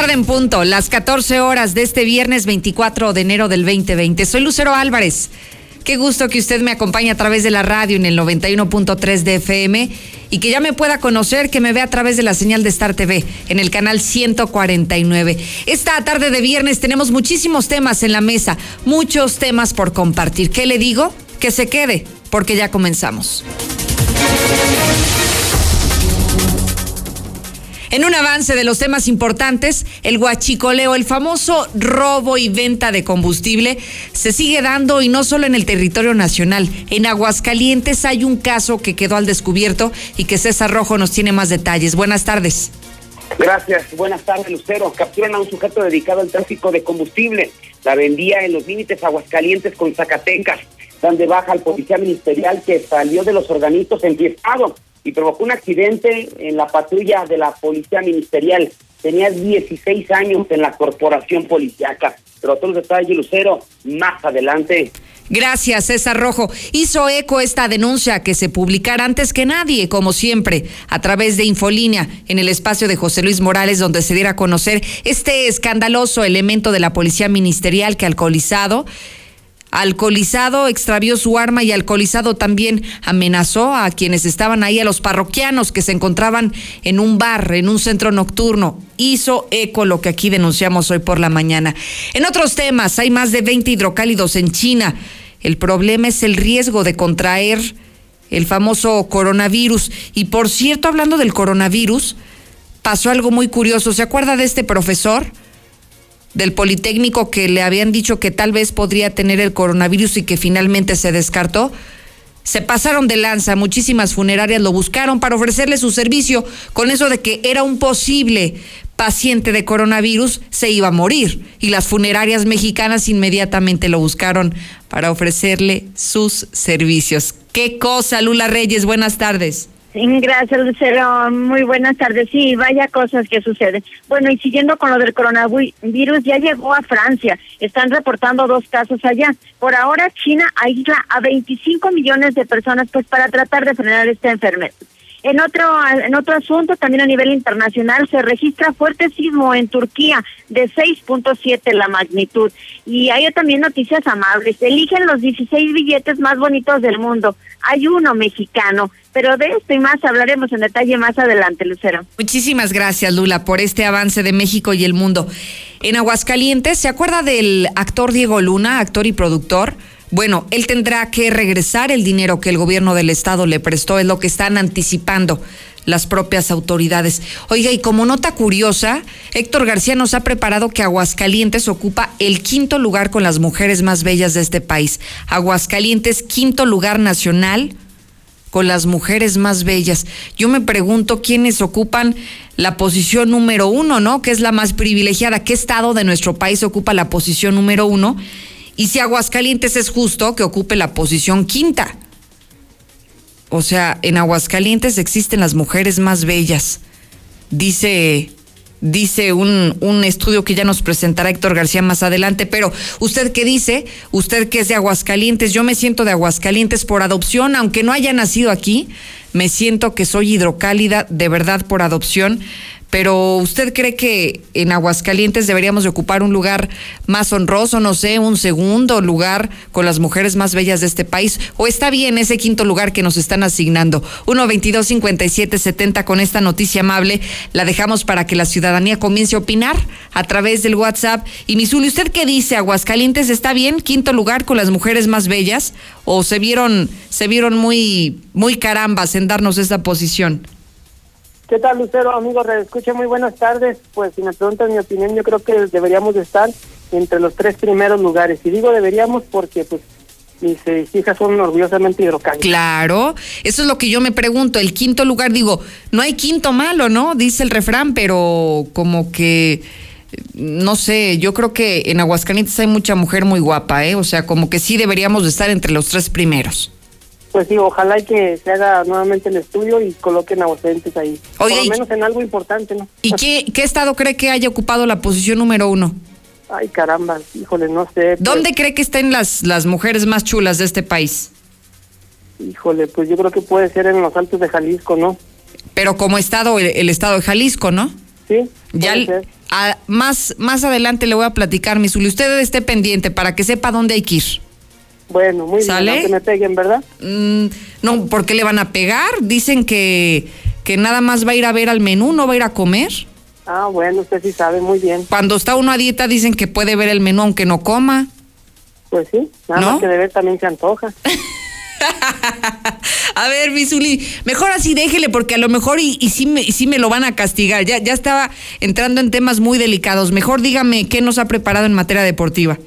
tarde en punto, las 14 horas de este viernes 24 de enero del 2020. Soy Lucero Álvarez. Qué gusto que usted me acompañe a través de la radio en el 91.3 de FM y que ya me pueda conocer, que me vea a través de la señal de Star TV en el canal 149. Esta tarde de viernes tenemos muchísimos temas en la mesa, muchos temas por compartir. ¿Qué le digo? Que se quede, porque ya comenzamos. En un avance de los temas importantes, el guachicoleo, el famoso robo y venta de combustible, se sigue dando y no solo en el territorio nacional. En Aguascalientes hay un caso que quedó al descubierto y que César Rojo nos tiene más detalles. Buenas tardes. Gracias, buenas tardes, Lucero. Capturan a un sujeto dedicado al tráfico de combustible. La vendía en los límites Aguascalientes con Zacatecas, donde baja el policía ministerial que salió de los organismos enfiestado y provocó un accidente en la patrulla de la policía ministerial. Tenía 16 años en la corporación policiaca. Pero todos los detalles, Lucero, más adelante. Gracias, César Rojo. Hizo eco esta denuncia que se publicara antes que nadie, como siempre, a través de Infolínea, en el espacio de José Luis Morales, donde se diera a conocer este escandaloso elemento de la policía ministerial que alcoholizado alcoholizado extravió su arma y alcoholizado también amenazó a quienes estaban ahí, a los parroquianos que se encontraban en un bar, en un centro nocturno. Hizo eco lo que aquí denunciamos hoy por la mañana. En otros temas, hay más de 20 hidrocálidos en China. El problema es el riesgo de contraer el famoso coronavirus. Y por cierto, hablando del coronavirus, pasó algo muy curioso. ¿Se acuerda de este profesor? Del Politécnico que le habían dicho que tal vez podría tener el coronavirus y que finalmente se descartó. Se pasaron de lanza, muchísimas funerarias lo buscaron para ofrecerle su servicio con eso de que era un posible paciente de coronavirus, se iba a morir. Y las funerarias mexicanas inmediatamente lo buscaron para ofrecerle sus servicios. ¿Qué cosa, Lula Reyes? Buenas tardes. Gracias, Lucero. Muy buenas tardes. Sí, vaya cosas que suceden. Bueno, y siguiendo con lo del coronavirus, ya llegó a Francia. Están reportando dos casos allá. Por ahora, China aísla a 25 millones de personas pues para tratar de frenar esta enfermedad. En otro, en otro asunto, también a nivel internacional, se registra fuerte sismo en Turquía de 6.7 la magnitud. Y hay también noticias amables. Eligen los 16 billetes más bonitos del mundo. Hay uno mexicano. Pero de esto y más hablaremos en detalle más adelante, Lucero. Muchísimas gracias, Lula, por este avance de México y el mundo. En Aguascalientes, ¿se acuerda del actor Diego Luna, actor y productor? Bueno, él tendrá que regresar el dinero que el gobierno del estado le prestó, es lo que están anticipando las propias autoridades. Oiga, y como nota curiosa, Héctor García nos ha preparado que Aguascalientes ocupa el quinto lugar con las mujeres más bellas de este país. Aguascalientes, quinto lugar nacional con las mujeres más bellas. Yo me pregunto quiénes ocupan la posición número uno, ¿no? Que es la más privilegiada. ¿Qué estado de nuestro país ocupa la posición número uno? Y si Aguascalientes es justo que ocupe la posición quinta. O sea, en Aguascalientes existen las mujeres más bellas. Dice, dice un, un estudio que ya nos presentará Héctor García más adelante. Pero, ¿usted qué dice? Usted que es de Aguascalientes, yo me siento de Aguascalientes por adopción, aunque no haya nacido aquí, me siento que soy hidrocálida de verdad por adopción pero ¿usted cree que en Aguascalientes deberíamos de ocupar un lugar más honroso, no sé, un segundo lugar con las mujeres más bellas de este país? ¿O está bien ese quinto lugar que nos están asignando? 1 22 57 70 con esta noticia amable la dejamos para que la ciudadanía comience a opinar a través del WhatsApp. Y Misuli, ¿usted qué dice? ¿Aguascalientes está bien? ¿Quinto lugar con las mujeres más bellas? ¿O se vieron, se vieron muy, muy carambas en darnos esta posición? ¿Qué tal, Lucero? Amigo, escucha muy buenas tardes. Pues si me preguntan mi opinión, yo creo que deberíamos de estar entre los tres primeros lugares. Y digo deberíamos porque pues mis hijas son orgullosamente hidrocálidas. Claro, eso es lo que yo me pregunto. El quinto lugar, digo, no hay quinto malo, ¿no? Dice el refrán, pero como que, no sé, yo creo que en Aguascalientes hay mucha mujer muy guapa, ¿eh? O sea, como que sí deberíamos de estar entre los tres primeros pues sí, ojalá que se haga nuevamente el estudio y coloquen a docentes ahí. Por lo menos en algo importante, ¿no? ¿Y qué, qué estado cree que haya ocupado la posición número uno? Ay, caramba, híjole, no sé. Pues. ¿Dónde cree que estén las, las mujeres más chulas de este país? Híjole, pues yo creo que puede ser en los Altos de Jalisco, ¿no? Pero como estado, el, estado de Jalisco, ¿no? Sí. Ya, más, más adelante le voy a platicar, mi Zuli. Usted esté pendiente para que sepa dónde hay que ir. Bueno, muy bien, no que me peguen, ¿verdad? Mm, no, ¿por qué le van a pegar? Dicen que, que nada más va a ir a ver al menú, no va a ir a comer. Ah, bueno, usted sí sabe, muy bien. Cuando está uno a dieta dicen que puede ver el menú aunque no coma. Pues sí, nada más que de ver también se antoja. a ver, Misuli, mejor así déjele, porque a lo mejor y, y, sí, me, sí me lo van a castigar. Ya, ya estaba entrando en temas muy delicados. Mejor dígame qué nos ha preparado en materia deportiva.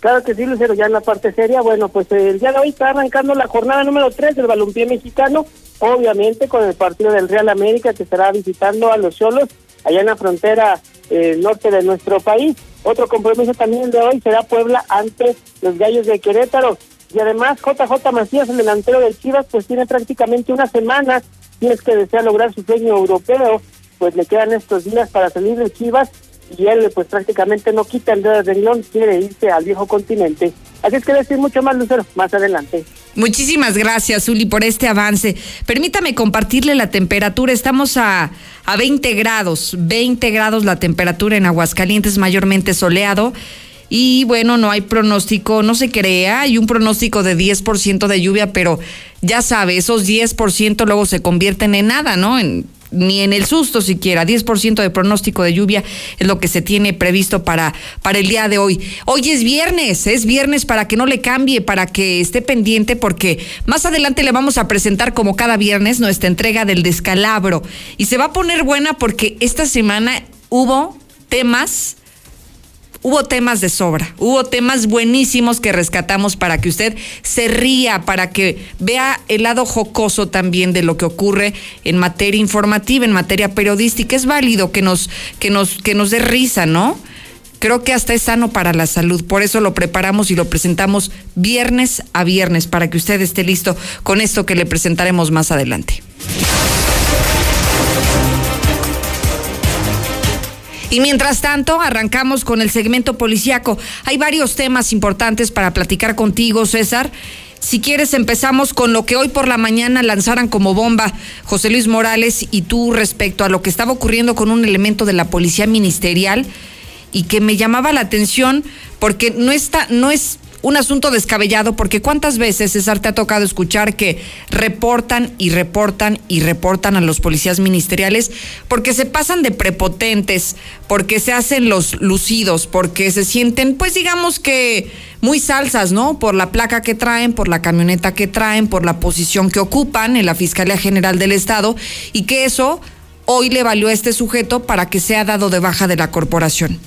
Claro que sí, Lucero, ya en la parte seria. Bueno, pues el día de hoy está arrancando la jornada número 3 del balompié mexicano, obviamente con el partido del Real América que estará visitando a los Cholos allá en la frontera eh, norte de nuestro país. Otro compromiso también de hoy será Puebla ante los Gallos de Querétaro. Y además, JJ Macías, el delantero del Chivas, pues tiene prácticamente una semana, si es que desea lograr su sueño europeo, pues le quedan estos días para salir de Chivas y él pues prácticamente no quita el dedo de renglón, quiere irse al viejo continente. Así es que decir mucho más, Lucero, más adelante. Muchísimas gracias, Uli, por este avance. Permítame compartirle la temperatura. Estamos a, a 20 grados, 20 grados la temperatura en Aguascalientes, mayormente soleado. Y bueno, no hay pronóstico, no se crea, hay un pronóstico de 10% de lluvia, pero ya sabe, esos 10% luego se convierten en nada, ¿no? En, ni en el susto siquiera. 10% de pronóstico de lluvia es lo que se tiene previsto para, para el día de hoy. Hoy es viernes, es viernes para que no le cambie, para que esté pendiente, porque más adelante le vamos a presentar como cada viernes nuestra entrega del descalabro. Y se va a poner buena porque esta semana hubo temas hubo temas de sobra, hubo temas buenísimos que rescatamos para que usted se ría, para que vea el lado jocoso también de lo que ocurre en materia informativa, en materia periodística. Es válido que nos, que nos, que nos dé risa, ¿no? Creo que hasta es sano para la salud. Por eso lo preparamos y lo presentamos viernes a viernes para que usted esté listo con esto que le presentaremos más adelante. Y mientras tanto, arrancamos con el segmento policíaco. Hay varios temas importantes para platicar contigo, César. Si quieres, empezamos con lo que hoy por la mañana lanzaran como bomba José Luis Morales y tú respecto a lo que estaba ocurriendo con un elemento de la policía ministerial y que me llamaba la atención porque no está, no es un asunto descabellado porque cuántas veces, César, te ha tocado escuchar que reportan y reportan y reportan a los policías ministeriales porque se pasan de prepotentes, porque se hacen los lucidos, porque se sienten, pues digamos que muy salsas, ¿no? Por la placa que traen, por la camioneta que traen, por la posición que ocupan en la Fiscalía General del Estado y que eso hoy le valió a este sujeto para que sea dado de baja de la corporación.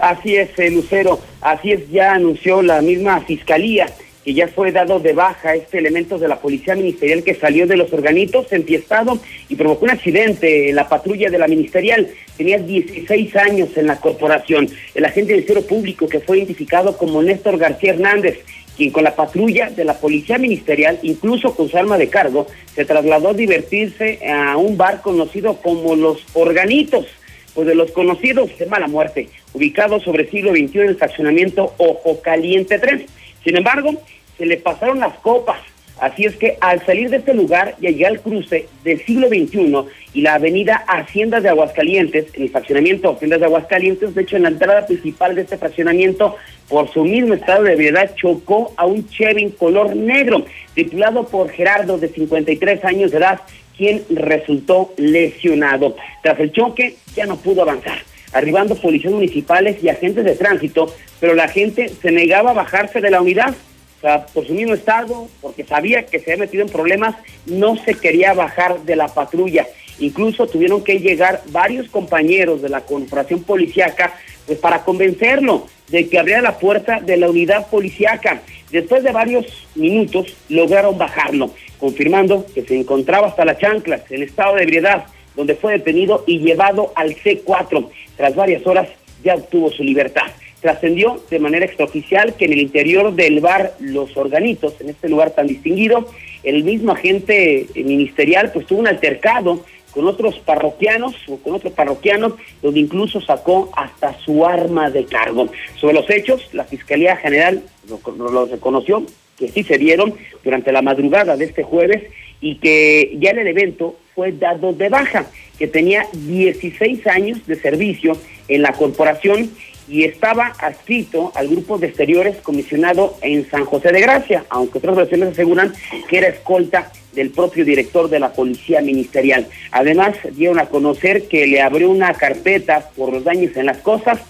Así es, eh, Lucero, así es, ya anunció la misma fiscalía que ya fue dado de baja este elemento de la policía ministerial que salió de los organitos enfiestado y provocó un accidente en la patrulla de la ministerial. Tenía 16 años en la corporación. El agente del Ministerio Público que fue identificado como Néstor García Hernández, quien con la patrulla de la policía ministerial, incluso con su arma de cargo, se trasladó a divertirse a un bar conocido como Los Organitos pues de los conocidos de mala muerte, ubicado sobre siglo XXI en el fraccionamiento Ojo Caliente 3. Sin embargo, se le pasaron las copas, así es que al salir de este lugar y llegar al cruce del siglo XXI y la avenida Haciendas de Aguascalientes, en el fraccionamiento Haciendas de Aguascalientes, de hecho en la entrada principal de este fraccionamiento, por su mismo estado de ebriedad, chocó a un Chevy color negro, titulado por Gerardo, de 53 años de edad, quien resultó lesionado. Tras el choque ya no pudo avanzar, arribando policías municipales y agentes de tránsito, pero la gente se negaba a bajarse de la unidad. O sea, por su mismo estado, porque sabía que se había metido en problemas, no se quería bajar de la patrulla. Incluso tuvieron que llegar varios compañeros de la corporación policíaca pues para convencerlo de que abriera la puerta de la unidad policíaca. Después de varios minutos lograron bajarlo confirmando que se encontraba hasta las chanclas en estado de ebriedad, donde fue detenido y llevado al C4. Tras varias horas ya obtuvo su libertad. Trascendió de manera extraoficial que en el interior del bar Los Organitos, en este lugar tan distinguido, el mismo agente ministerial pues tuvo un altercado con otros parroquianos o con otro parroquiano, donde incluso sacó hasta su arma de cargo. Sobre los hechos, la Fiscalía General lo, lo reconoció, que sí se dieron durante la madrugada de este jueves y que ya en el evento fue dado de baja. que tenía 16 años de servicio en la corporación y estaba adscrito al grupo de exteriores comisionado en San José de Gracia, aunque otras versiones aseguran que era escolta del propio director de la Policía Ministerial. Además, dieron a conocer que le abrió una carpeta por los daños en las cosas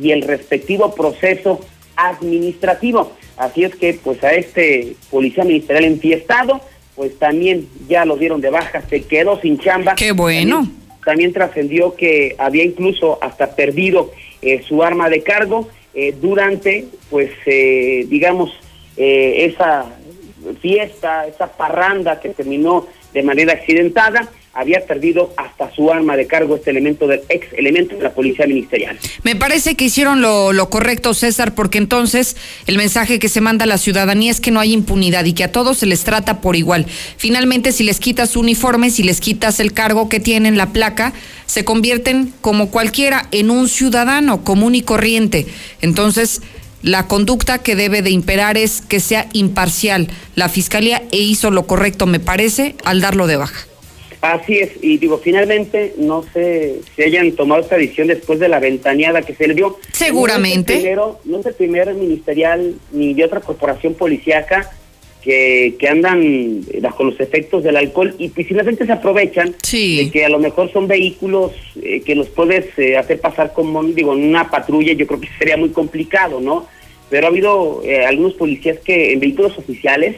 y el respectivo proceso administrativo. Así es que, pues, a este policía ministerial enfiestado, pues también ya lo dieron de baja, se quedó sin chamba. Qué bueno. También, trascendió que había incluso hasta perdido eh, su arma de cargo eh, durante, pues, eh, digamos, esa fiesta, esa parranda que terminó de manera accidentada había perdido hasta su arma de cargo, este elemento del ex elemento de la policía ministerial. Me parece que hicieron lo, correcto, César, porque entonces el mensaje que se manda a la ciudadanía es que no hay impunidad y que a todos se les trata por igual. Finalmente, si les quitas su uniforme, si les quitas el cargo que tienen, la placa, se convierten como cualquiera en un ciudadano común y corriente. Entonces, la conducta que debe de imperar es que sea imparcial. La fiscalía e hizo lo correcto, me parece, al darlo de baja. Así es, y digo, finalmente no sé si hayan tomado esta decisión después de la ventaneada que se le dio. Seguramente. No es el, primero, no es el primer ministerial ni de otra corporación policíaca que, que andan bajo los efectos del alcohol y finalmente se aprovechan de que a lo mejor son vehículos eh, que los puedes eh, hacer pasar como, digo, en una patrulla, yo creo que sería muy complicado, ¿no? Pero ha habido eh, algunos policías que en vehículos oficiales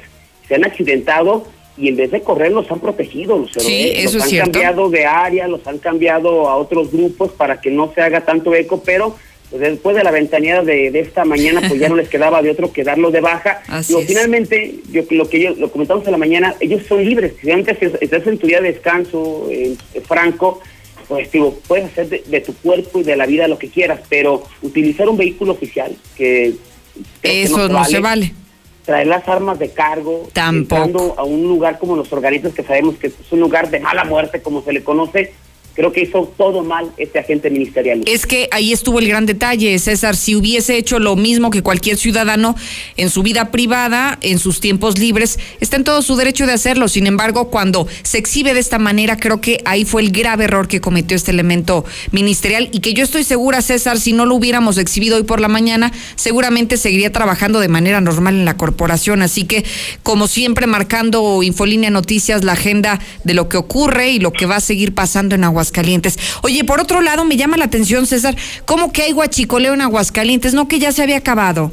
se han accidentado y en vez de correr los han protegido, los, sí, los han cambiado de área, los han cambiado a otros grupos para que no se haga tanto eco, pero pues, después de la ventaneada de, esta mañana, pues ya no les quedaba de otro que darlo de baja. Digo, finalmente, yo, lo que yo, lo comentamos en la mañana, ellos son libres. Si antes estás en tu día de descanso, franco, pues digo, puedes hacer de, tu cuerpo y de la vida lo que quieras, pero utilizar un vehículo oficial que... Eso no, se vale traer las armas de cargo, Tampoco. a un lugar como los organismos que sabemos que es un lugar de mala muerte, como se le conoce, Creo que hizo todo mal este agente ministerial. Es que ahí estuvo el gran detalle, César. Si hubiese hecho lo mismo que cualquier ciudadano en su vida privada, en sus tiempos libres, está en todo su derecho de hacerlo. Sin embargo, cuando se exhibe de esta manera, creo que ahí fue el grave error que cometió este elemento ministerial y que yo estoy segura, César, si no lo hubiéramos exhibido hoy por la mañana, seguramente seguiría trabajando de manera normal en la corporación. Así que, como siempre, marcando Infolínea Noticias la agenda de lo que ocurre y lo que va a seguir pasando en Agua Aguascalientes. Oye, por otro lado, me llama la atención, César, ¿cómo que hay guachicoleo en Aguascalientes? ¿No que ya se había acabado?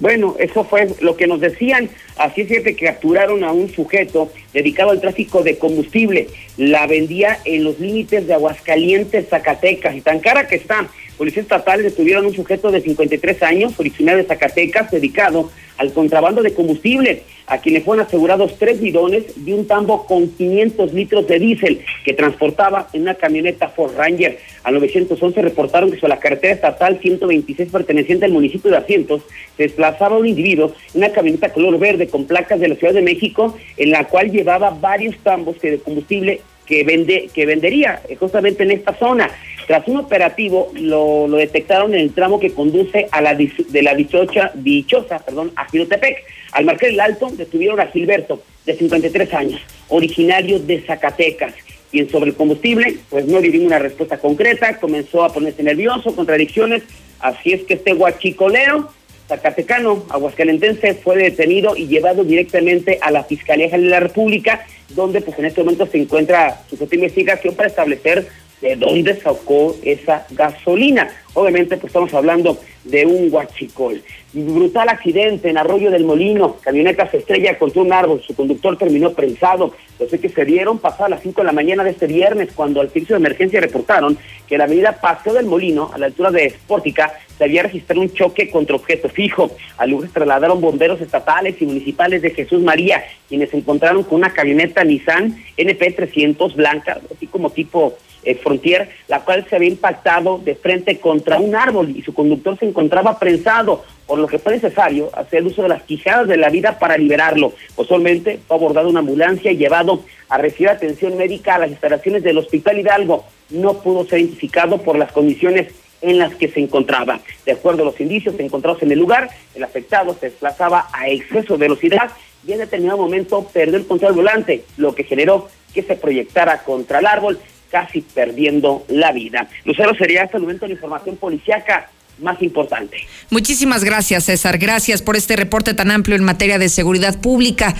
Bueno, eso fue lo que nos decían. Así es que capturaron a un sujeto dedicado al tráfico de combustible. La vendía en los límites de Aguascalientes, Zacatecas. Y tan cara que está. Policías estatales detuvieron un sujeto de 53 años, originario de Zacatecas, dedicado al contrabando de combustible, a quien le fueron asegurados tres bidones de un tambo con 500 litros de diésel que transportaba en una camioneta Ford Ranger. Al 911 reportaron que sobre la carretera estatal 126 perteneciente al municipio de Asientos se desplazaba un individuo en una camioneta color verde con placas de la Ciudad de México en la cual llevaba varios tambos de combustible que vende que vendería eh, justamente en esta zona. Tras un operativo lo, lo detectaron en el tramo que conduce a la de la dichosa, dichosa perdón, a Gilotepec. Al marcar el alto detuvieron a Gilberto, de 53 años, originario de Zacatecas. Y sobre el combustible, pues no dio ninguna respuesta concreta, comenzó a ponerse nervioso, contradicciones, así es que este guachicolero Zacatecano, aguascalentense, fue detenido y llevado directamente a la Fiscalía General de la República, donde pues en este momento se encuentra su investigación para establecer de dónde sacó esa gasolina. Obviamente, pues estamos hablando de un guachicol. Brutal accidente en Arroyo del Molino. Camioneta se estrella contra un árbol. Su conductor terminó prensado. Los que se dieron pasadas las 5 de la mañana de este viernes, cuando al servicio de emergencia reportaron que la avenida Paseo del Molino, a la altura de Espórtica, se había registrado un choque contra objeto fijo. Al lugar se trasladaron bomberos estatales y municipales de Jesús María, quienes se encontraron con una camioneta Nissan NP300 blanca, así como tipo eh, Frontier, la cual se había impactado de frente contra un árbol y su conductor se encontraba prensado, por lo que fue necesario hacer uso de las quijadas de la vida para liberarlo. Posteriormente fue abordado una ambulancia y llevado a recibir atención médica a las instalaciones del Hospital Hidalgo. No pudo ser identificado por las condiciones en las que se encontraba. De acuerdo a los indicios encontrados en el lugar, el afectado se desplazaba a exceso de velocidad y en determinado momento perdió el control volante, lo que generó que se proyectara contra el árbol casi perdiendo la vida. Lucero sería hasta el momento la información policiaca más importante. Muchísimas gracias, César. Gracias por este reporte tan amplio en materia de seguridad pública.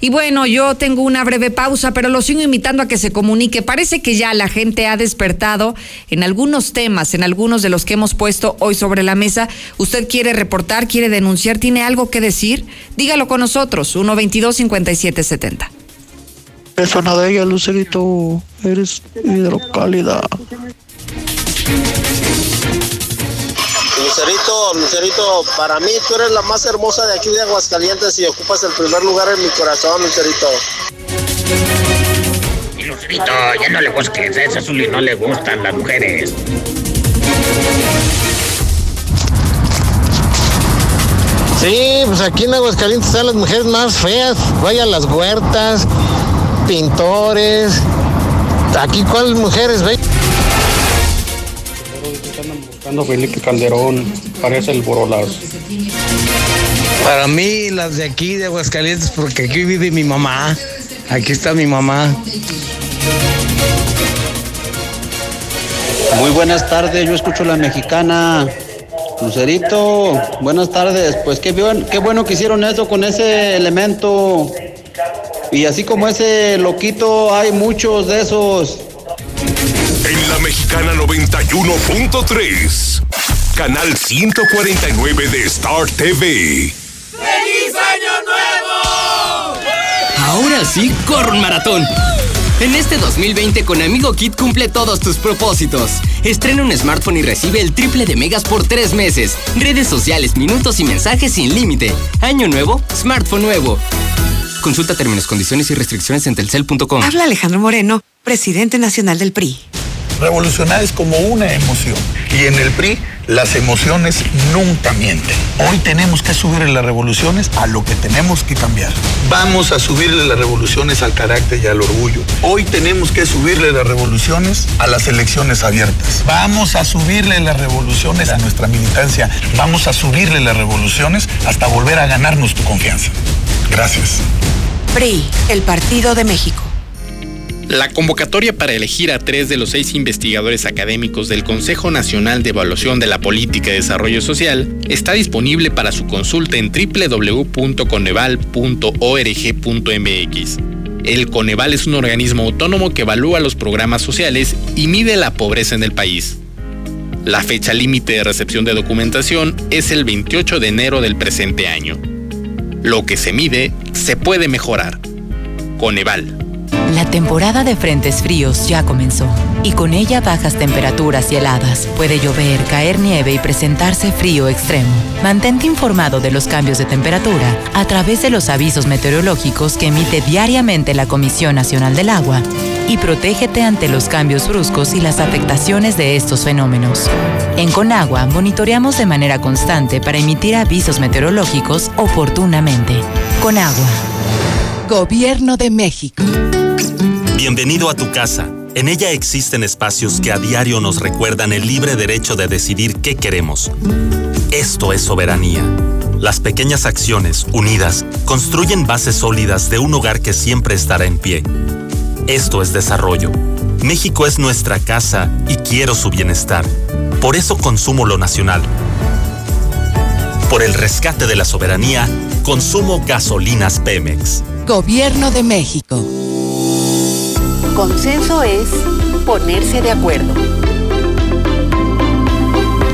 Y bueno, yo tengo una breve pausa, pero lo sigo invitando a que se comunique. Parece que ya la gente ha despertado en algunos temas, en algunos de los que hemos puesto hoy sobre la mesa. ¿Usted quiere reportar, quiere denunciar, tiene algo que decir? Dígalo con nosotros, 122-5770. Persona de ella, Lucerito, eres hidrocálida. Lucerito, Lucerito, para mí tú eres la más hermosa de aquí de Aguascalientes y ocupas el primer lugar en mi corazón, Lucerito. Lucerito, ya no le busques, a Zuli no le gustan las mujeres. Sí, pues aquí en Aguascalientes están las mujeres más feas. Vaya las huertas, pintores. Aquí, ¿cuáles mujeres, ve? buscando Felipe Calderón, parece el Borolazo. Para mí, las de aquí, de Aguascalientes, porque aquí vive mi mamá. Aquí está mi mamá. Muy buenas tardes, yo escucho la mexicana. Lucerito, buenas tardes. Pues qué, bien- qué bueno que hicieron eso con ese elemento. Y así como ese loquito, hay muchos de esos. En la Mexicana 91.3, canal 149 de Star TV. ¡Feliz Año Nuevo! Ahora sí, corre un maratón. En este 2020 con Amigo Kit cumple todos tus propósitos. Estrena un smartphone y recibe el triple de megas por tres meses. Redes sociales, minutos y mensajes sin límite. Año nuevo, smartphone nuevo. Consulta términos, condiciones y restricciones en telcel.com. Habla Alejandro Moreno, presidente nacional del PRI. Revolucionar es como una emoción. Y en el PRI, las emociones nunca mienten. Hoy tenemos que subirle las revoluciones a lo que tenemos que cambiar. Vamos a subirle las revoluciones al carácter y al orgullo. Hoy tenemos que subirle las revoluciones a las elecciones abiertas. Vamos a subirle las revoluciones a nuestra militancia. Vamos a subirle las revoluciones hasta volver a ganarnos tu confianza. Gracias. PRI, el Partido de México. La convocatoria para elegir a tres de los seis investigadores académicos del Consejo Nacional de Evaluación de la Política de Desarrollo Social está disponible para su consulta en www.coneval.org.mx. El Coneval es un organismo autónomo que evalúa los programas sociales y mide la pobreza en el país. La fecha límite de recepción de documentación es el 28 de enero del presente año. Lo que se mide se puede mejorar. Coneval. La temporada de frentes fríos ya comenzó y con ella bajas temperaturas y heladas. Puede llover, caer nieve y presentarse frío extremo. Mantente informado de los cambios de temperatura a través de los avisos meteorológicos que emite diariamente la Comisión Nacional del Agua y protégete ante los cambios bruscos y las afectaciones de estos fenómenos. En Conagua monitoreamos de manera constante para emitir avisos meteorológicos oportunamente. Conagua. Gobierno de México. Bienvenido a tu casa. En ella existen espacios que a diario nos recuerdan el libre derecho de decidir qué queremos. Esto es soberanía. Las pequeñas acciones, unidas, construyen bases sólidas de un hogar que siempre estará en pie. Esto es desarrollo. México es nuestra casa y quiero su bienestar. Por eso consumo lo nacional. Por el rescate de la soberanía, consumo gasolinas Pemex. Gobierno de México. Consenso es ponerse de acuerdo.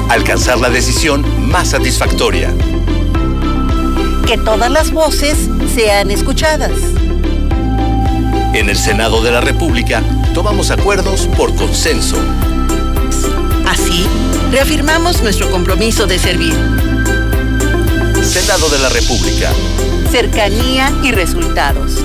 Alcanzar la decisión más satisfactoria. Que todas las voces sean escuchadas. En el Senado de la República tomamos acuerdos por consenso. Así, reafirmamos nuestro compromiso de servir. Senado de la República. Cercanía y resultados.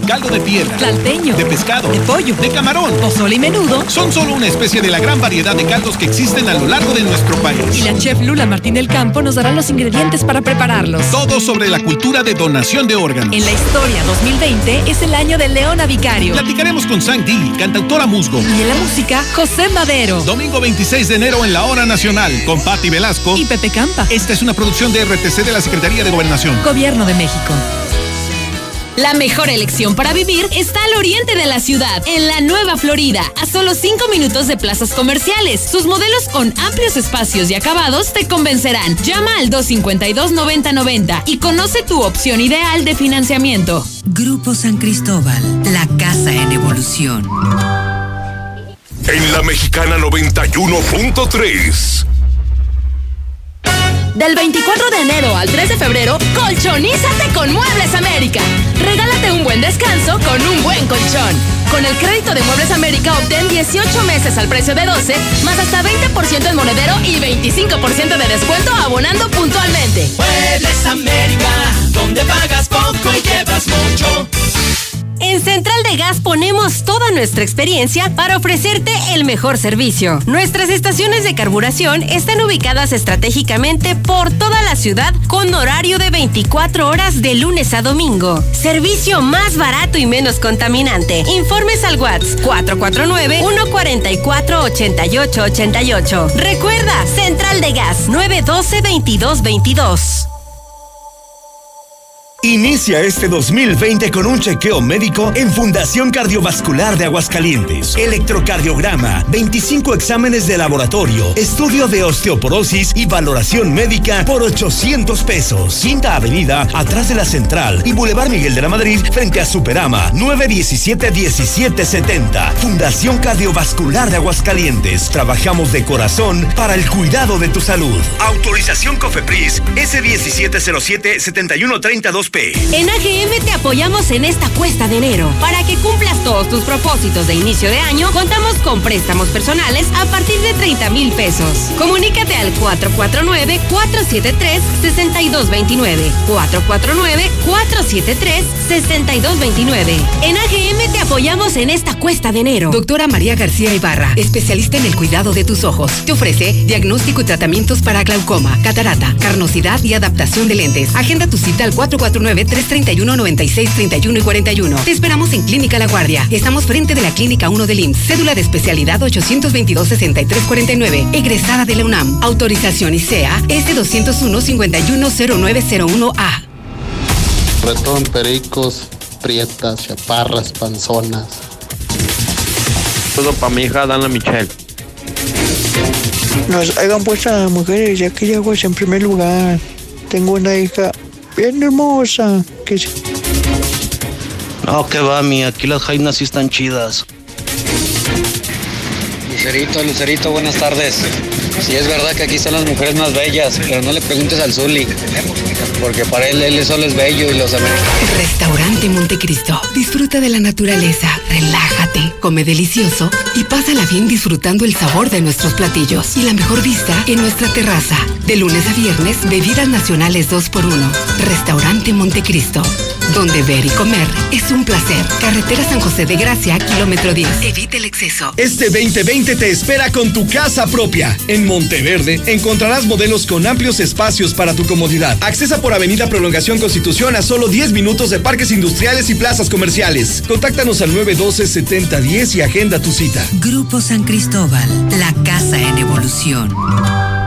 Caldo de piedra. Tlalteño. De pescado. De pollo. De camarón. Pozole y menudo. Son solo una especie de la gran variedad de caldos que existen a lo largo de nuestro país. Y la chef Lula Martín del Campo nos dará los ingredientes para prepararlos. Todo sobre la cultura de donación de órganos. En la historia 2020 es el año de Leona Vicario. Platicaremos con Sang Di, cantautora musgo. Y en la música, José Madero. Domingo 26 de enero en la Hora Nacional con Patti Velasco y Pepe Campa. Esta es una producción de RTC de la Secretaría de Gobernación. Gobierno de México. La mejor elección para vivir está al oriente de la ciudad, en la Nueva Florida, a solo 5 minutos de plazas comerciales. Sus modelos con amplios espacios y acabados te convencerán. Llama al 252-9090 y conoce tu opción ideal de financiamiento. Grupo San Cristóbal, la casa en evolución. En la mexicana 91.3. Del 24 de enero al 3 de febrero, colchonízate con Muebles América. Regálate un buen descanso con un buen colchón. Con el crédito de Muebles América obtén 18 meses al precio de 12, más hasta 20% en monedero y 25% de descuento abonando puntualmente. Muebles América, donde pagas poco y llevas mucho. En Central de Gas ponemos toda nuestra experiencia para ofrecerte el mejor servicio. Nuestras estaciones de carburación están ubicadas estratégicamente por toda la ciudad con horario de 24 horas de lunes a domingo. Servicio más barato y menos contaminante. Informes al WhatsApp 449-144-8888. Recuerda, Central de Gas 912-2222. Inicia este 2020 con un chequeo médico en Fundación Cardiovascular de Aguascalientes. Electrocardiograma, 25 exámenes de laboratorio, estudio de osteoporosis y valoración médica por 800 pesos. Quinta Avenida, atrás de la Central y Boulevard Miguel de la Madrid, frente a Superama, 917-1770. Fundación Cardiovascular de Aguascalientes. Trabajamos de corazón para el cuidado de tu salud. Autorización COFEPRIS S1707-7132 en AGM te apoyamos en esta cuesta de enero. Para que cumplas todos tus propósitos de inicio de año, contamos con préstamos personales a partir de 30 mil pesos. Comunícate al 449-473-6229. 449-473-6229. En AGM te apoyamos en esta cuesta de enero. Doctora María García Ibarra, especialista en el cuidado de tus ojos. Te ofrece diagnóstico y tratamientos para glaucoma, catarata, carnosidad y adaptación de lentes. Agenda tu cita al 449-331-9631 y 41. Te esperamos en Clínica La Guardia. Estamos frente de la Clínica 1 del IMSS. Cédula de especialidad 822-6349. Egresada de la UNAM. Autorización ICEA S201-510901A. Retón, pericos, prietas, chaparras, panzonas. Todo para mi hija Dana Michelle. Nos hagan pues a mujeres, ya que llego en primer lugar. Tengo una hija bien hermosa. Que se- No, que va, mi. Aquí las jainas sí están chidas. Lucerito, Lucerito, buenas tardes. Sí, es verdad que aquí están las mujeres más bellas, pero no le preguntes al Zuli, porque para él él solo es bello y los. Restaurante Montecristo. Disfruta de la naturaleza, relájate, come delicioso y pásala bien disfrutando el sabor de nuestros platillos y la mejor vista en nuestra terraza. De lunes a viernes, bebidas nacionales 2x1. Restaurante Montecristo. Donde ver y comer es un placer. Carretera San José de Gracia, kilómetro 10. Evite el exceso. Este 2020 te espera con tu casa propia. En Monteverde encontrarás modelos con amplios espacios para tu comodidad. Accesa por Avenida Prolongación Constitución a solo 10 minutos de parques industriales y plazas comerciales. Contáctanos al 912-7010 y agenda tu cita. Grupo San Cristóbal, la casa en evolución.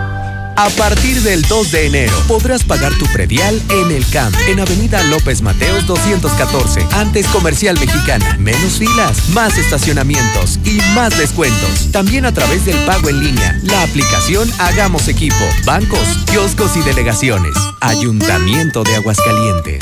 A partir del 2 de enero podrás pagar tu predial en el CAMP, en Avenida López Mateos 214, antes Comercial Mexicana. Menos filas, más estacionamientos y más descuentos. También a través del pago en línea, la aplicación Hagamos Equipo, bancos, kioscos y delegaciones. Ayuntamiento de Aguascalientes.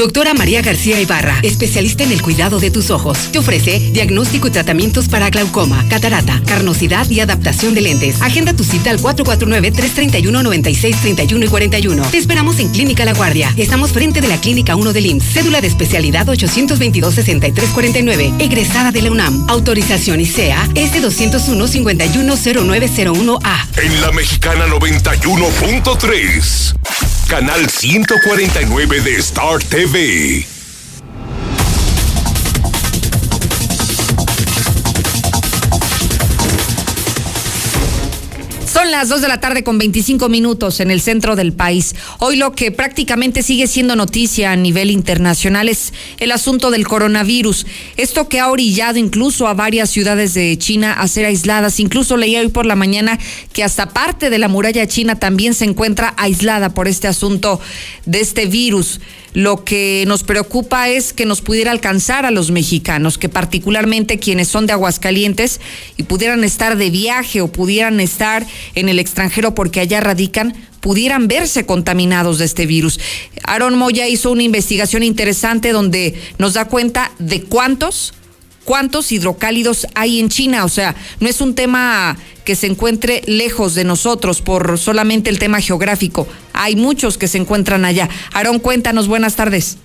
Doctora María García Ibarra, especialista en el cuidado de tus ojos. Te ofrece diagnóstico y tratamientos para glaucoma, catarata, carnosidad y adaptación de lentes. Agenda tu cita al 449-331-9631 y 41. Te esperamos en Clínica La Guardia. Estamos frente de la Clínica 1 del IMSS. Cédula de especialidad 822-6349. Egresada de la UNAM. Autorización ICEA S201-510901A. En la Mexicana 91.3. Canal 149 de Star TV. Las 2 de la tarde con 25 minutos en el centro del país. Hoy lo que prácticamente sigue siendo noticia a nivel internacional es el asunto del coronavirus. Esto que ha orillado incluso a varias ciudades de China a ser aisladas. Incluso leía hoy por la mañana que hasta parte de la muralla china también se encuentra aislada por este asunto de este virus. Lo que nos preocupa es que nos pudiera alcanzar a los mexicanos, que particularmente quienes son de Aguascalientes y pudieran estar de viaje o pudieran estar en el extranjero porque allá radican, pudieran verse contaminados de este virus. Aaron Moya hizo una investigación interesante donde nos da cuenta de cuántos cuántos hidrocálidos hay en China. O sea, no es un tema que se encuentre lejos de nosotros por solamente el tema geográfico. Hay muchos que se encuentran allá. Aarón, cuéntanos, buenas tardes.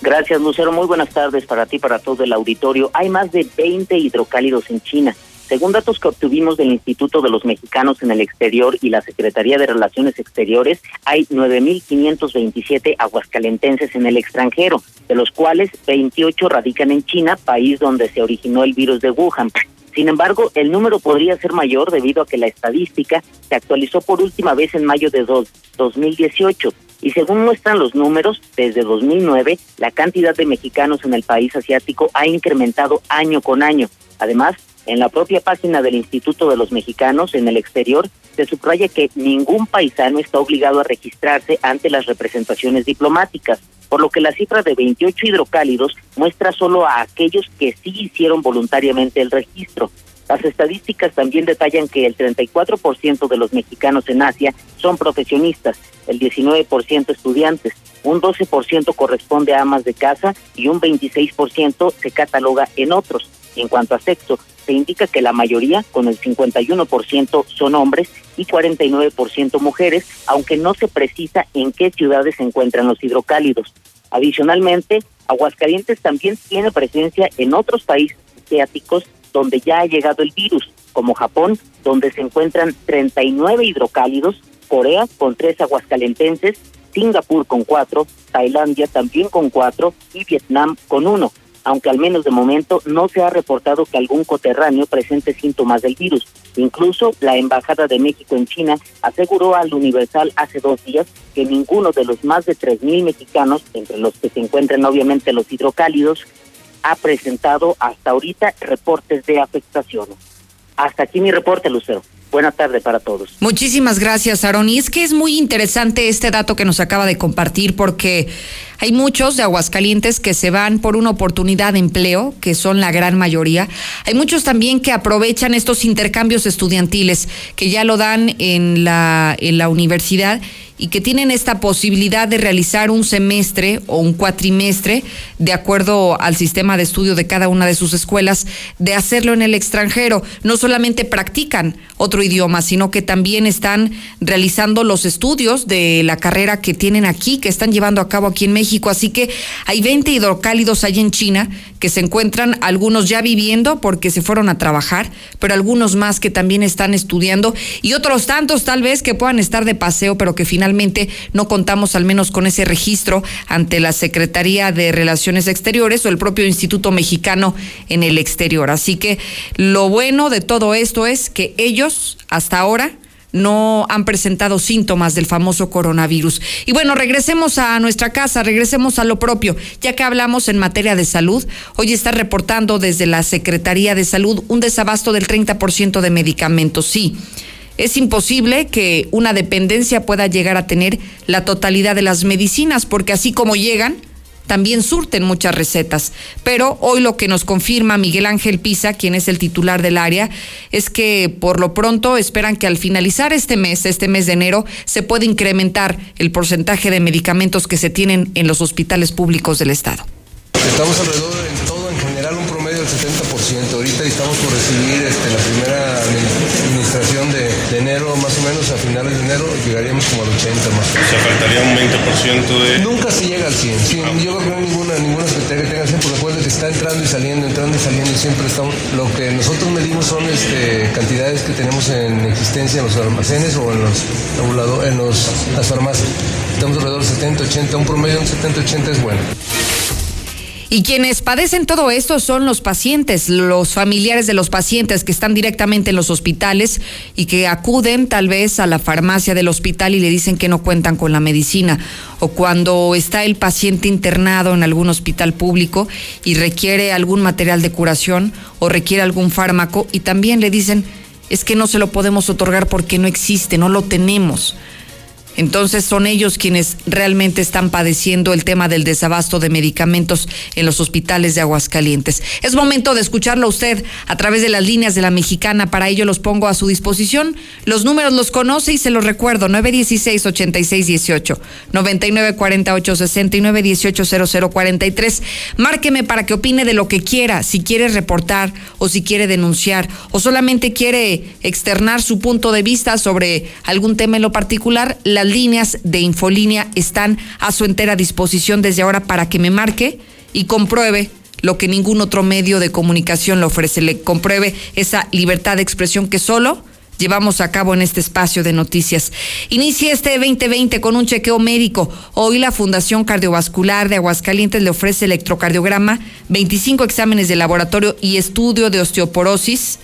Gracias, Lucero. Muy buenas tardes para ti, para todo el auditorio. Hay más de 20 hidrocálidos en China. Según datos que obtuvimos del Instituto de los Mexicanos en el Exterior y la Secretaría de Relaciones Exteriores, hay 9.527 aguascalentenses en el extranjero, de los cuales 28 radican en China, país donde se originó el virus de Wuhan. Sin embargo, el número podría ser mayor debido a que la estadística se actualizó por última vez en mayo de 2018 y según muestran los números, desde 2009 la cantidad de mexicanos en el país asiático ha incrementado año con año. Además, en la propia página del Instituto de los Mexicanos en el exterior se subraya que ningún paisano está obligado a registrarse ante las representaciones diplomáticas, por lo que la cifra de 28 hidrocálidos muestra solo a aquellos que sí hicieron voluntariamente el registro. Las estadísticas también detallan que el 34% de los mexicanos en Asia son profesionistas, el 19% estudiantes, un 12% corresponde a amas de casa y un 26% se cataloga en otros. En cuanto a sexo, se indica que la mayoría, con el 51%, son hombres y 49% mujeres, aunque no se precisa en qué ciudades se encuentran los hidrocálidos. Adicionalmente, Aguascalientes también tiene presencia en otros países asiáticos donde ya ha llegado el virus, como Japón, donde se encuentran 39 hidrocálidos, Corea con tres aguascalentenses, Singapur con cuatro, Tailandia también con cuatro y Vietnam con uno aunque al menos de momento no se ha reportado que algún coterráneo presente síntomas del virus. Incluso la Embajada de México en China aseguró al Universal hace dos días que ninguno de los más de 3.000 mexicanos, entre los que se encuentran obviamente los hidrocálidos, ha presentado hasta ahorita reportes de afectación. Hasta aquí mi reporte, Lucero. Buenas tardes para todos. Muchísimas gracias, Aaron. Y es que es muy interesante este dato que nos acaba de compartir porque hay muchos de Aguascalientes que se van por una oportunidad de empleo, que son la gran mayoría. Hay muchos también que aprovechan estos intercambios estudiantiles, que ya lo dan en la, en la universidad y que tienen esta posibilidad de realizar un semestre o un cuatrimestre, de acuerdo al sistema de estudio de cada una de sus escuelas, de hacerlo en el extranjero. No solamente practican otro idioma, sino que también están realizando los estudios de la carrera que tienen aquí, que están llevando a cabo aquí en México. Así que hay 20 hidrocálidos allí en China que se encuentran algunos ya viviendo porque se fueron a trabajar, pero algunos más que también están estudiando y otros tantos tal vez que puedan estar de paseo, pero que finalmente no contamos al menos con ese registro ante la Secretaría de Relaciones Exteriores o el propio Instituto Mexicano en el exterior. Así que lo bueno de todo esto es que ellos hasta ahora no han presentado síntomas del famoso coronavirus. Y bueno, regresemos a nuestra casa, regresemos a lo propio. Ya que hablamos en materia de salud, hoy está reportando desde la Secretaría de Salud un desabasto del 30% de medicamentos. Sí es imposible que una dependencia pueda llegar a tener la totalidad de las medicinas, porque así como llegan, también surten muchas recetas. Pero hoy lo que nos confirma Miguel Ángel Pisa, quien es el titular del área, es que por lo pronto esperan que al finalizar este mes, este mes de enero, se pueda incrementar el porcentaje de medicamentos que se tienen en los hospitales públicos del Estado. Estamos alrededor en todo en general un promedio del 70%. Ahorita estamos por recibir este, la primera administración enero, más o menos a finales de enero, llegaríamos como al 80 más. O sea, faltaría un 20% de... Nunca se llega al 100. Sí, Yo creo que no hay ninguna, ninguna secretaría que tenga 100, porque recuerden que está entrando y saliendo, entrando y saliendo y siempre estamos... Lo que nosotros medimos son este, cantidades que tenemos en existencia en los almacenes o en los, en los, las farmacias. Estamos alrededor del 70, 80, un promedio de un 70, 80 es bueno. Y quienes padecen todo esto son los pacientes, los familiares de los pacientes que están directamente en los hospitales y que acuden tal vez a la farmacia del hospital y le dicen que no cuentan con la medicina. O cuando está el paciente internado en algún hospital público y requiere algún material de curación o requiere algún fármaco y también le dicen es que no se lo podemos otorgar porque no existe, no lo tenemos. Entonces son ellos quienes realmente están padeciendo el tema del desabasto de medicamentos en los hospitales de Aguascalientes. Es momento de escucharlo a usted a través de las líneas de la mexicana. Para ello los pongo a su disposición. Los números los conoce y se los recuerdo. 916-8618, 994860 y 918-0043. Márqueme para que opine de lo que quiera, si quiere reportar o si quiere denunciar o solamente quiere externar su punto de vista sobre algún tema en lo particular. La las líneas de Infolínea están a su entera disposición desde ahora para que me marque y compruebe lo que ningún otro medio de comunicación le ofrece, le compruebe esa libertad de expresión que solo llevamos a cabo en este espacio de noticias. Inicia este 2020 con un chequeo médico. Hoy la Fundación Cardiovascular de Aguascalientes le ofrece electrocardiograma, 25 exámenes de laboratorio y estudio de osteoporosis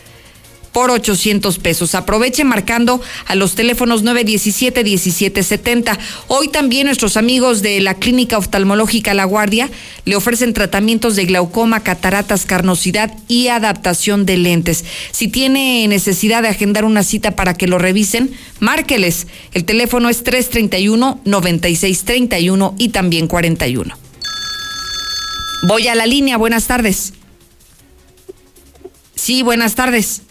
por 800 pesos. Aproveche marcando a los teléfonos 917-1770. Hoy también nuestros amigos de la Clínica Oftalmológica La Guardia le ofrecen tratamientos de glaucoma, cataratas, carnosidad y adaptación de lentes. Si tiene necesidad de agendar una cita para que lo revisen, márqueles. El teléfono es 331-9631 y también 41. Voy a la línea. Buenas tardes. Sí, buenas tardes.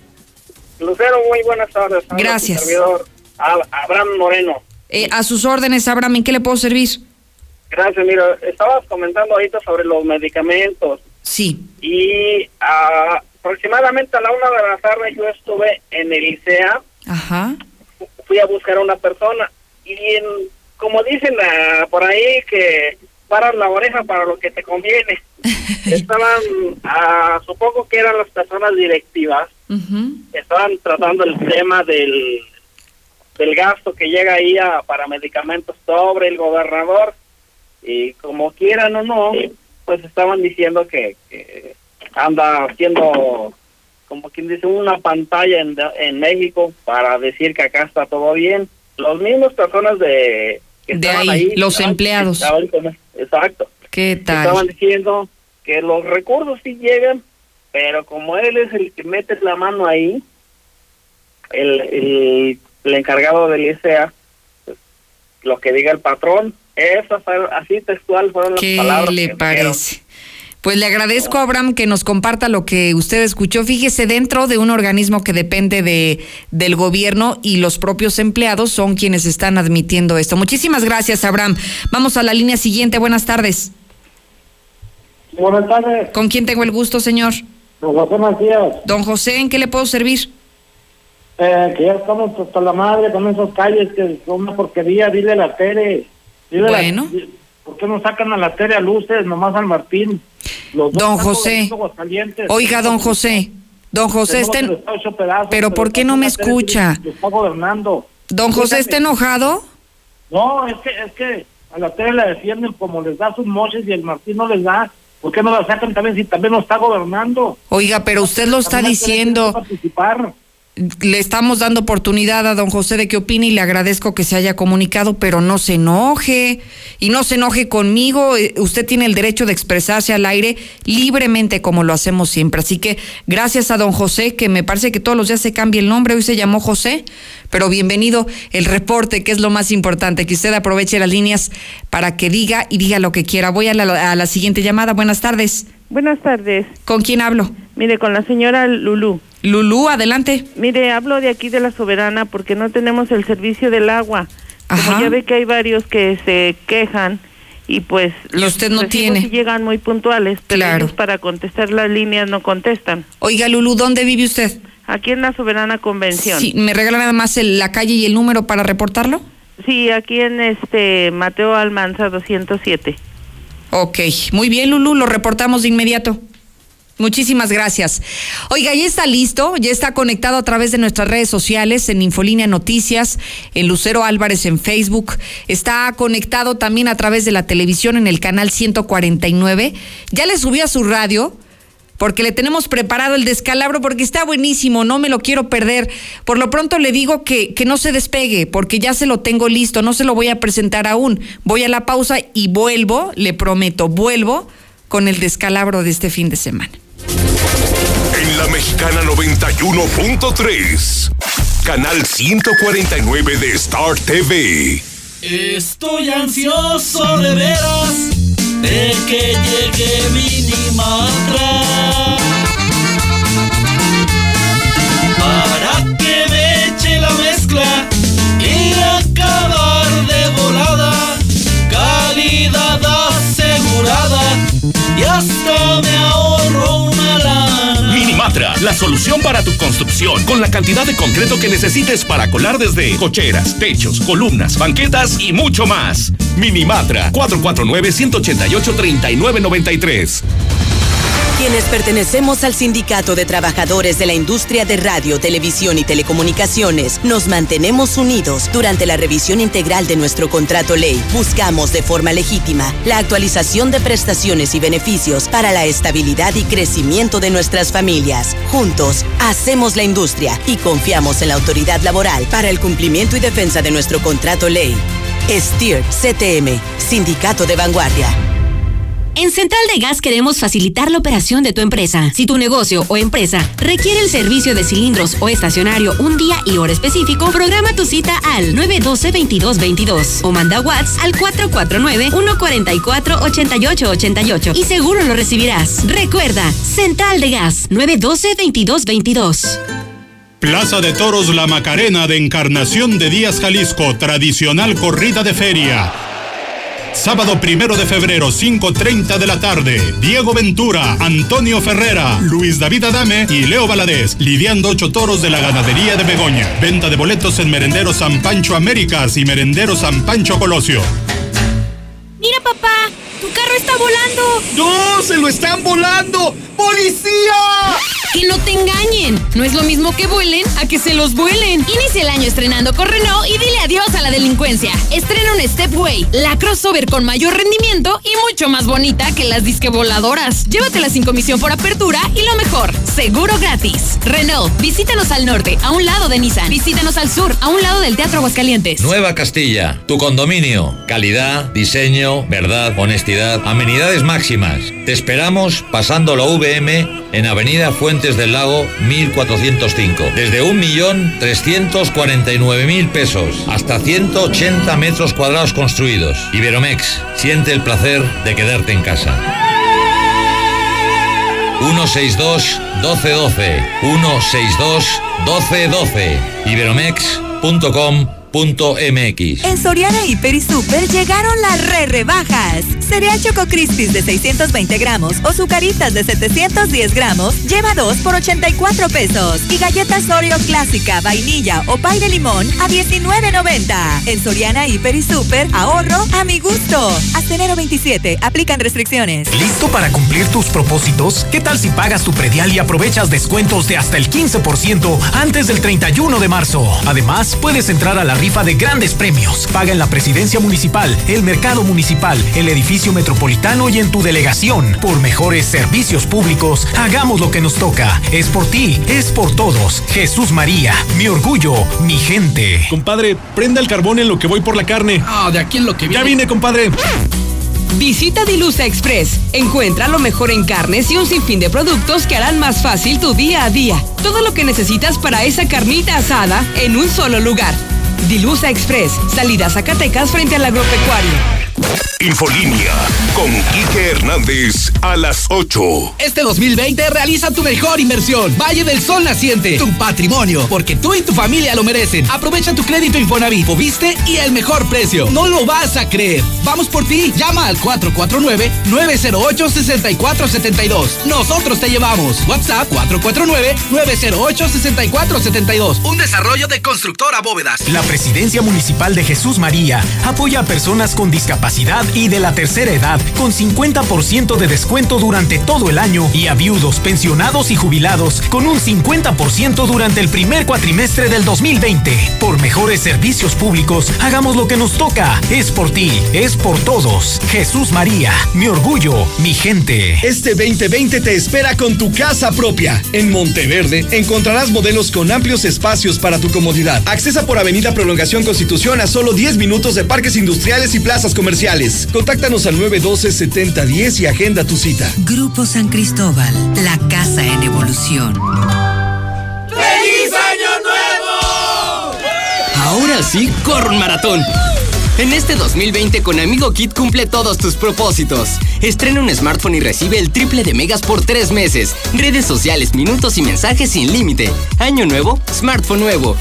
Lucero, muy buenas tardes. Gracias. Servidor Abraham Moreno. Eh, a sus órdenes, Abraham, ¿en qué le puedo servir? Gracias, mira, estabas comentando ahorita sobre los medicamentos. Sí. Y ah, aproximadamente a la una de la tarde yo estuve en el ICEA. Ajá. Fui a buscar a una persona y en, como dicen ah, por ahí que paras la oreja para lo que te conviene. Estaban, ah, supongo que eran las personas directivas, estaban tratando el tema del, del gasto que llega ahí a, para medicamentos sobre el gobernador y como quieran o no, pues estaban diciendo que, que anda haciendo como quien dice una pantalla en, en México para decir que acá está todo bien. Los mismos personas de que de ahí, ahí, los estaban- empleados. estaban exacto. ¿Qué tal? Estaban diciendo que los recursos sí llegan, pero como él es el que mete la mano ahí, el, el, el encargado del ICEA, pues, lo que diga el patrón, fueron- así textual fueron las ¿Qué palabras. le que parece? Pues le agradezco a Abraham que nos comparta lo que usted escuchó. Fíjese, dentro de un organismo que depende de, del gobierno y los propios empleados son quienes están admitiendo esto. Muchísimas gracias, Abraham. Vamos a la línea siguiente. Buenas tardes. Buenas tardes. ¿Con quién tengo el gusto, señor? Don José Macías. Don José, ¿en qué le puedo servir? Eh, que ya estamos hasta la madre con esas calles que son una porquería. Dile a la Tere. Dile la- Bueno. di- ¿Por qué no sacan a la Tere a luces, nomás al Martín? Los Don José. Oiga, don José. Don José, está en- pedazos, pero ¿por qué no me la escucha? Está gobernando. Don José, ¿está enojado? No, es que, es que a la Tere la defienden como les da sus moches y el Martín no les da. ¿Por qué no la sacan también si también lo está gobernando? Oiga, pero usted lo está También diciendo. participar. Le estamos dando oportunidad a don José de que opine y le agradezco que se haya comunicado, pero no se enoje y no se enoje conmigo. Eh, Usted tiene el derecho de expresarse al aire libremente como lo hacemos siempre. Así que gracias a don José, que me parece que todos los días se cambia el nombre, hoy se llamó José, pero bienvenido el reporte, que es lo más importante, que usted aproveche las líneas para que diga y diga lo que quiera. Voy a la, a la siguiente llamada. Buenas tardes. Buenas tardes. ¿Con quién hablo? Mire, con la señora Lulú. Lulú, adelante. Mire, hablo de aquí de la Soberana porque no tenemos el servicio del agua. Como Ajá. ya ve que hay varios que se quejan y pues Y usted no tiene. sí llegan muy puntuales, pero Claro. para contestar las líneas no contestan. Oiga, Lulú, ¿dónde vive usted? Aquí en la Soberana Convención. Sí, ¿Me regala nada más el- la calle y el número para reportarlo? Sí, aquí en este Mateo Almanza 207. Ok, muy bien, Lulú, lo reportamos de inmediato. Muchísimas gracias. Oiga, ya está listo, ya está conectado a través de nuestras redes sociales, en Infolínea Noticias, en Lucero Álvarez en Facebook, está conectado también a través de la televisión en el canal 149. Ya le subió a su radio, porque le tenemos preparado el descalabro, porque está buenísimo, no me lo quiero perder. Por lo pronto le digo que, que no se despegue, porque ya se lo tengo listo, no se lo voy a presentar aún. Voy a la pausa y vuelvo, le prometo, vuelvo con el descalabro de este fin de semana. Mexicana 91.3, canal 149 de Star TV. Estoy ansioso de veras de que llegue Minimatra para que me eche la mezcla y acabar de volada, calidad asegurada y hasta me ahorro una la solución para tu construcción con la cantidad de concreto que necesites para colar desde cocheras, techos, columnas, banquetas y mucho más. Minimatra, 449-188-3993. Quienes pertenecemos al Sindicato de Trabajadores de la Industria de Radio, Televisión y Telecomunicaciones, nos mantenemos unidos durante la revisión integral de nuestro contrato ley. Buscamos de forma legítima la actualización de prestaciones y beneficios para la estabilidad y crecimiento de nuestras familias. Juntos, hacemos la industria y confiamos en la autoridad laboral para el cumplimiento y defensa de nuestro contrato ley. STIR, CTM, Sindicato de Vanguardia. En Central de Gas queremos facilitar la operación de tu empresa. Si tu negocio o empresa requiere el servicio de cilindros o estacionario un día y hora específico, programa tu cita al 912-2222 o manda WhatsApp al 449-144-8888 y seguro lo recibirás. Recuerda, Central de Gas 912-2222. Plaza de Toros La Macarena de Encarnación de Díaz Jalisco, tradicional corrida de feria. Sábado primero de febrero, 5.30 de la tarde. Diego Ventura, Antonio Ferrera, Luis David Adame y Leo Valadez, lidiando ocho toros de la ganadería de Begoña. Venta de boletos en Merendero San Pancho Américas y Merendero San Pancho Colosio. Mira, papá, tu carro está volando. ¡No! ¡Se lo están volando! ¡Policía! Que no te engañen. No es lo mismo que vuelen a que se los vuelen. Inicia el año estrenando con Renault y dile adiós a la delincuencia. Estrena un Stepway, la crossover con mayor rendimiento y mucho más bonita que las disque voladoras. Llévatela sin comisión por apertura y lo mejor, seguro gratis. Renault, visítanos al norte, a un lado de Nissan. Visítanos al sur, a un lado del Teatro Aguascalientes. Nueva Castilla, tu condominio. Calidad, diseño, verdad, honestidad, amenidades máximas. Te esperamos pasando la VM en Avenida Fuentes del Lago 1405. Desde 1.349.000 pesos hasta 180 metros cuadrados construidos. Iberomex, siente el placer de quedarte en casa. 162 1212 162 1212 iberomex.com MX. En Soriana Hiper y Super llegaron las re rebajas. Cereal Choco Crispies de 620 gramos o Zucaritas de 710 gramos lleva 2 por 84 pesos. Y galletas Oreo clásica, vainilla o pay de limón a 19.90. En Soriana Hiper y Super, ahorro a mi gusto. Hasta enero 27, aplican restricciones. ¿Listo para cumplir tus propósitos? ¿Qué tal si pagas tu predial y aprovechas descuentos de hasta el 15% antes del 31 de marzo? Además, puedes entrar a la rifa de grandes premios. Paga en la presidencia municipal, el mercado municipal, el edificio metropolitano y en tu delegación. Por mejores servicios públicos, hagamos lo que nos toca. Es por ti, es por todos. Jesús María, mi orgullo, mi gente. Compadre, prenda el carbón en lo que voy por la carne. Ah, de aquí en lo que Ya vine, compadre. Visita Dilusa Express. Encuentra lo mejor en carnes y un sinfín de productos que harán más fácil tu día a día. Todo lo que necesitas para esa carnita asada en un solo lugar. Dilusa Express. Salida a Zacatecas frente al agropecuario. Infolínea con Quique Hernández a las 8. Este 2020 realiza tu mejor inversión. Valle del Sol Naciente. Tu patrimonio. Porque tú y tu familia lo merecen. Aprovecha tu crédito Infonavit. viste y el mejor precio. No lo vas a creer. Vamos por ti. Llama al 449-908-6472. Nosotros te llevamos. WhatsApp 449-908-6472. Un desarrollo de constructora bóvedas. La Presidencia Municipal de Jesús María apoya a personas con discapacidad y de la tercera edad con 50% de descuento durante todo el año y a viudos, pensionados y jubilados con un 50% durante el primer cuatrimestre del 2020. Por mejores servicios públicos, hagamos lo que nos toca. Es por ti, es por todos. Jesús María, mi orgullo, mi gente. Este 2020 te espera con tu casa propia. En Monteverde encontrarás modelos con amplios espacios para tu comodidad. Accesa por Avenida Prolongación Constitución a solo 10 minutos de parques industriales y plazas comerciales. Contáctanos al 912-7010 y agenda tu cita. Grupo San Cristóbal, la casa en evolución. ¡Feliz Año Nuevo! Ahora sí, corre un maratón. En este 2020 con Amigo Kit cumple todos tus propósitos. Estrena un smartphone y recibe el triple de megas por tres meses. Redes sociales, minutos y mensajes sin límite. Año nuevo, smartphone nuevo.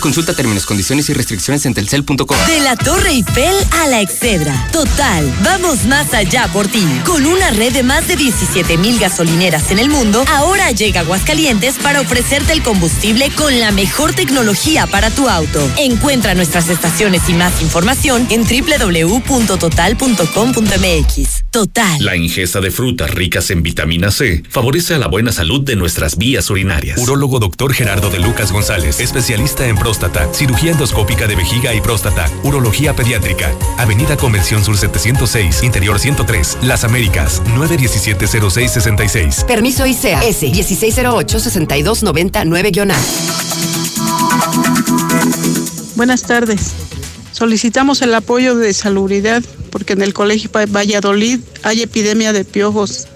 Consulta términos, condiciones y restricciones en telcel.com. De la Torre Eiffel a la Excedra. Total, vamos más allá por ti. Con una red de más de 17 mil gasolineras en el mundo, ahora llega Aguascalientes para ofrecerte el combustible con la mejor tecnología para tu auto. Encuentra nuestras estaciones y más información en www.total.com.mx. Total. La ingesta de frutas ricas en vitamina C favorece a la buena salud de nuestras vías urinarias. Urólogo doctor Gerardo de Lucas González, especialista en próstata, cirugía endoscópica de vejiga y próstata, urología pediátrica. Avenida Convención Sur 706, Interior 103, Las Américas, 917-0666. Permiso ICEA S 1608-6299-A. Buenas tardes. Solicitamos el apoyo de salubridad porque en el colegio Valladolid hay epidemia de piojos.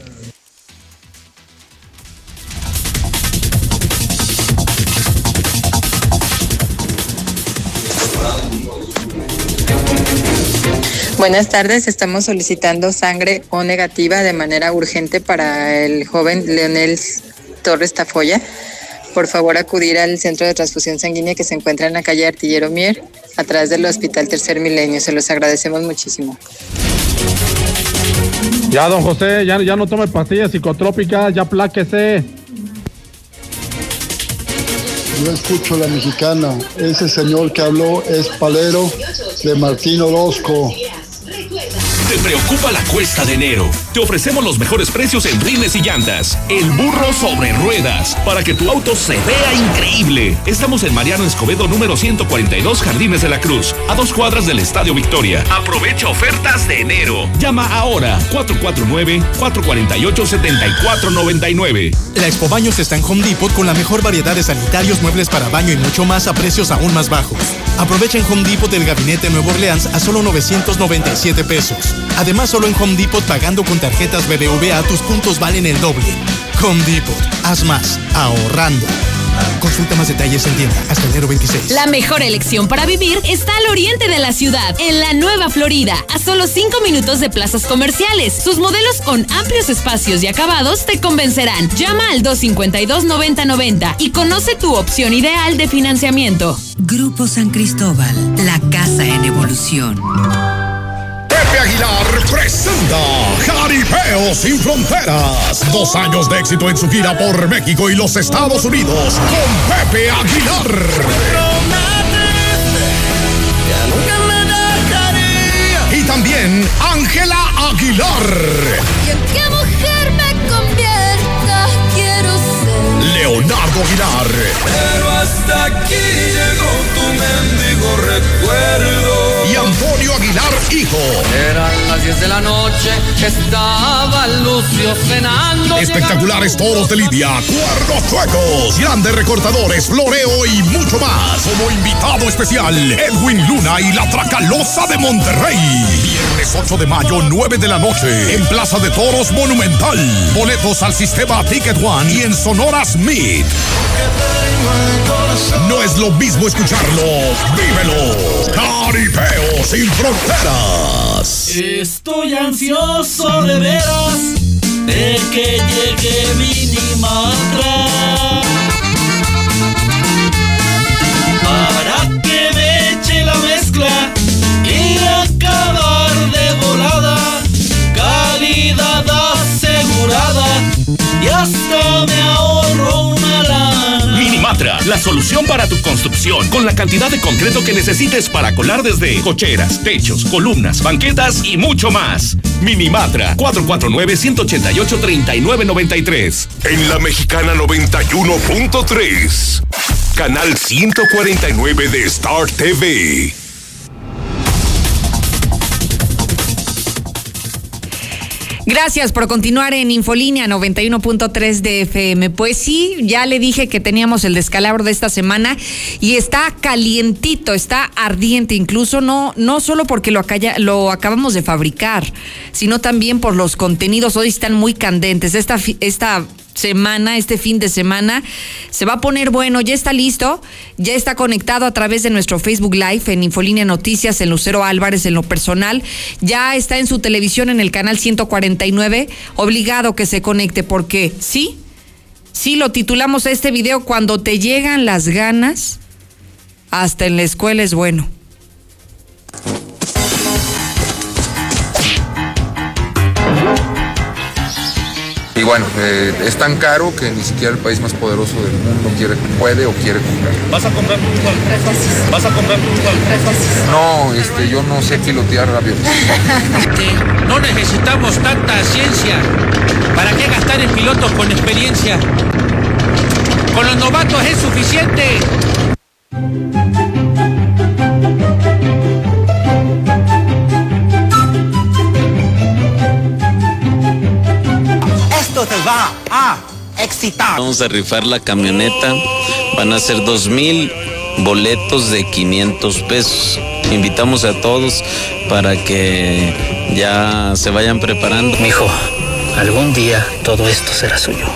Buenas tardes, estamos solicitando sangre O negativa de manera urgente para el joven Leonel Torres Tafoya. Por favor, acudir al centro de transfusión sanguínea que se encuentra en la calle Artillero Mier, atrás del Hospital Tercer Milenio. Se los agradecemos muchísimo. Ya, don José, ya, ya no tome pastillas psicotrópicas, ya pláquese. Yo escucho la mexicana. Ese señor que habló es Palero de Martín Orozco. ¿Te preocupa la cuesta de enero? Te ofrecemos los mejores precios en rines y llantas. El burro sobre ruedas, para que tu auto se vea increíble. Estamos en Mariano Escobedo número 142 Jardines de la Cruz, a dos cuadras del Estadio Victoria. Aprovecha ofertas de enero. Llama ahora 449-448-7499. La Expo Baños está en Home Depot con la mejor variedad de sanitarios, muebles para baño y mucho más a precios aún más bajos. Aprovecha en Home Depot el gabinete Nuevo Orleans a solo 997 pesos. Además, solo en Home Depot pagando con tarjetas BBVA tus puntos valen el doble. Home Depot, haz más, ahorrando. Consulta más detalles en tienda hasta enero 26. La mejor elección para vivir está al oriente de la ciudad, en la Nueva Florida, a solo 5 minutos de plazas comerciales. Sus modelos con amplios espacios y acabados te convencerán. Llama al 252-9090 y conoce tu opción ideal de financiamiento. Grupo San Cristóbal, la casa en evolución. Pepe Aguilar presenta Jaripeo sin Fronteras. Dos años de éxito en su gira por México y los Estados Unidos con Pepe Aguilar. Y también Ángela Aguilar. ¿Y en qué mujer me convierta? Quiero ser. Leonardo Aguilar. Pero hasta aquí llegó tu mendigo México. Eran las 10 de la noche, estaba Lucio cenando. Espectaculares toros de Lidia, cuernos chuecos, grandes recortadores, floreo y mucho más. Como invitado especial, Edwin Luna y la Tracalosa de Monterrey. Viernes 8 de mayo, 9 de la noche, en Plaza de Toros Monumental. Boletos al sistema Ticket One y en Sonora Smith. No es lo mismo escucharlo, vívelo. Caripeo sin fronteras. Estoy ansioso de veras de que llegue Minimatra para que me eche la mezcla y acabar de volada. Calidad asegurada y hasta me ahorro una lana. Minimatra, la solución para tu construcción, con la cantidad de concreto que necesites para colar desde cocheras, techos, columnas, banquetas y mucho más. Minimatra, 449-188-3993. En la mexicana 91.3. Canal 149 de Star TV. Gracias por continuar en Infolínea 91.3 de FM. Pues sí, ya le dije que teníamos el descalabro de esta semana y está calientito, está ardiente, incluso no, no solo porque lo, lo acabamos de fabricar, sino también por los contenidos. Hoy están muy candentes. Esta, esta semana, este fin de semana, se va a poner bueno, ya está listo, ya está conectado a través de nuestro Facebook Live en Infolínea Noticias, en Lucero Álvarez, en lo personal, ya está en su televisión en el canal 149, obligado que se conecte, porque sí, sí lo titulamos a este video cuando te llegan las ganas, hasta en la escuela es bueno. Y bueno, eh, es tan caro que ni siquiera el país más poderoso del mundo quiere, puede o quiere comprar. ¿Vas a comprar igual? ¿Vas a comprar? No, este, yo no sé pilotear aviones. No necesitamos tanta ciencia. ¿Para qué gastar en pilotos con experiencia? Con los novatos es suficiente. Te va a excitar. Vamos a rifar la camioneta. Van a ser dos mil boletos de 500 pesos. Invitamos a todos para que ya se vayan preparando. Mijo, algún día todo esto será suyo.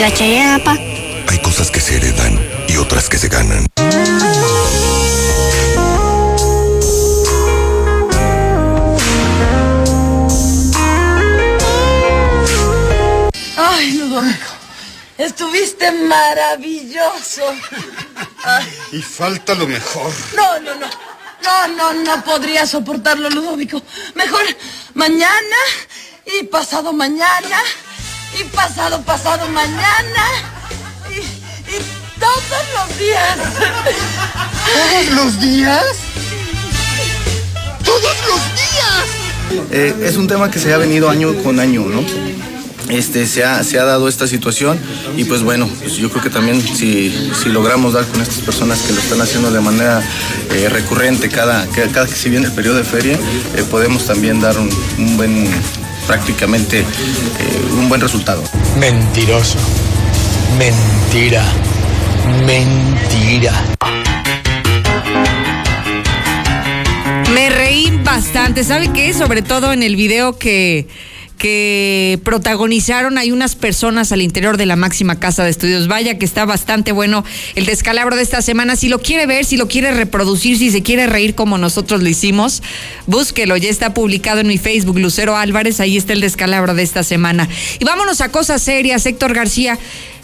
La chayapa. Hay cosas que se heredan y otras que se ganan. Estuviste maravilloso. Ay, Y falta lo mejor. no, no, no. No, no, no podría soportarlo, Ludovico. Mejor mañana y pasado mañana y pasado pasado mañana y, y todos los días. ¿Todos los días? ¡Todos los días! Eh, es un tema que se ha venido año con año, ¿no? Este, se, ha, se ha dado esta situación y pues bueno, pues yo creo que también si, si logramos dar con estas personas que lo están haciendo de manera eh, recurrente cada, cada, cada que se viene el periodo de feria, eh, podemos también dar un, un buen, prácticamente, eh, un buen resultado. Mentiroso. Mentira. Mentira. Me reí bastante, ¿sabe qué? Sobre todo en el video que, que protagonizaron hay unas personas al interior de la máxima casa de estudios. Vaya que está bastante bueno el descalabro de esta semana. Si lo quiere ver, si lo quiere reproducir, si se quiere reír como nosotros lo hicimos, búsquelo. Ya está publicado en mi Facebook, Lucero Álvarez. Ahí está el descalabro de esta semana. Y vámonos a cosas serias, Héctor García.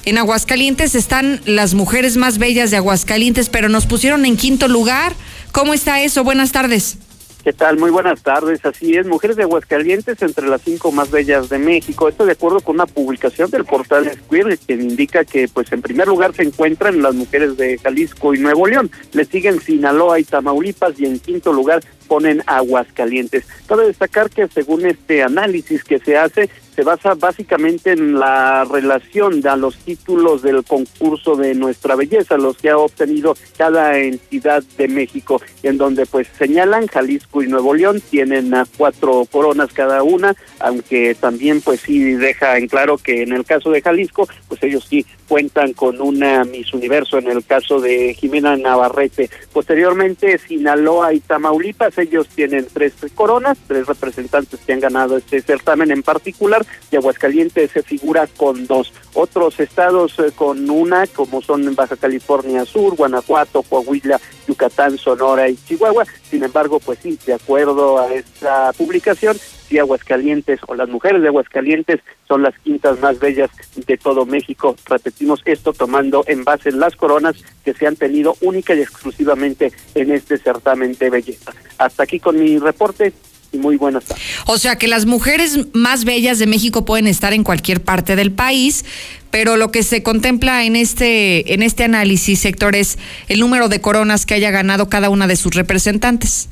En Aguascalientes están las mujeres más bellas de Aguascalientes, pero nos pusieron en quinto lugar. ¿Cómo está eso? Buenas tardes. ¿Qué tal? Muy buenas tardes. Así es, Mujeres de Aguascalientes entre las cinco más bellas de México. Esto de acuerdo con una publicación del portal Square que indica que, pues, en primer lugar se encuentran las mujeres de Jalisco y Nuevo León. Le siguen Sinaloa y Tamaulipas y en quinto lugar ponen aguas calientes. Cabe destacar que según este análisis que se hace, se basa básicamente en la relación de los títulos del concurso de nuestra belleza, los que ha obtenido cada entidad de México, en donde pues señalan Jalisco y Nuevo León tienen a cuatro coronas cada una, aunque también pues sí deja en claro que en el caso de Jalisco, pues ellos sí cuentan con una Miss Universo en el caso de Jimena Navarrete. Posteriormente, Sinaloa y Tamaulipas, ellos tienen tres coronas, tres representantes que han ganado este certamen en particular, y Aguascalientes se figura con dos. Otros estados eh, con una, como son Baja California Sur, Guanajuato, Coahuila, Yucatán, Sonora y Chihuahua. Sin embargo, pues sí, de acuerdo a esta publicación, sí Aguascalientes o las mujeres de Aguascalientes son las quintas más bellas de todo México. Repetimos esto tomando en base las coronas que se han tenido única y exclusivamente en este certamen de belleza. Hasta aquí con mi reporte muy buenas tardes. O sea que las mujeres más bellas de México pueden estar en cualquier parte del país, pero lo que se contempla en este en este análisis sector es el número de coronas que haya ganado cada una de sus representantes.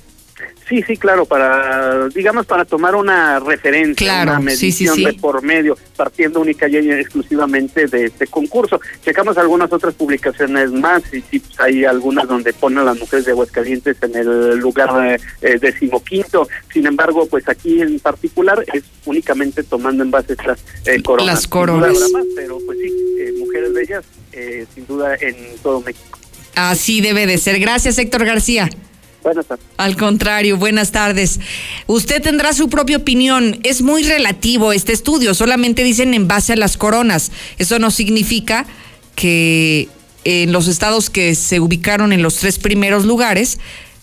Sí, sí, claro, para, digamos, para tomar una referencia, una medición de por medio, partiendo única y exclusivamente de este concurso. Checamos algunas otras publicaciones más, y sí, pues, hay algunas donde ponen a las mujeres de Aguascalientes en el lugar eh, decimoquinto. Sin embargo, pues aquí en particular es únicamente tomando en base estas eh, coronas. Las coronas. pero pues sí, eh, mujeres bellas, eh, sin duda, en todo México. Así debe de ser. Gracias, Héctor García. Buenas tardes. Al contrario, buenas tardes. Usted tendrá su propia opinión. Es muy relativo este estudio. Solamente dicen en base a las coronas. Eso no significa que en los estados que se ubicaron en los tres primeros lugares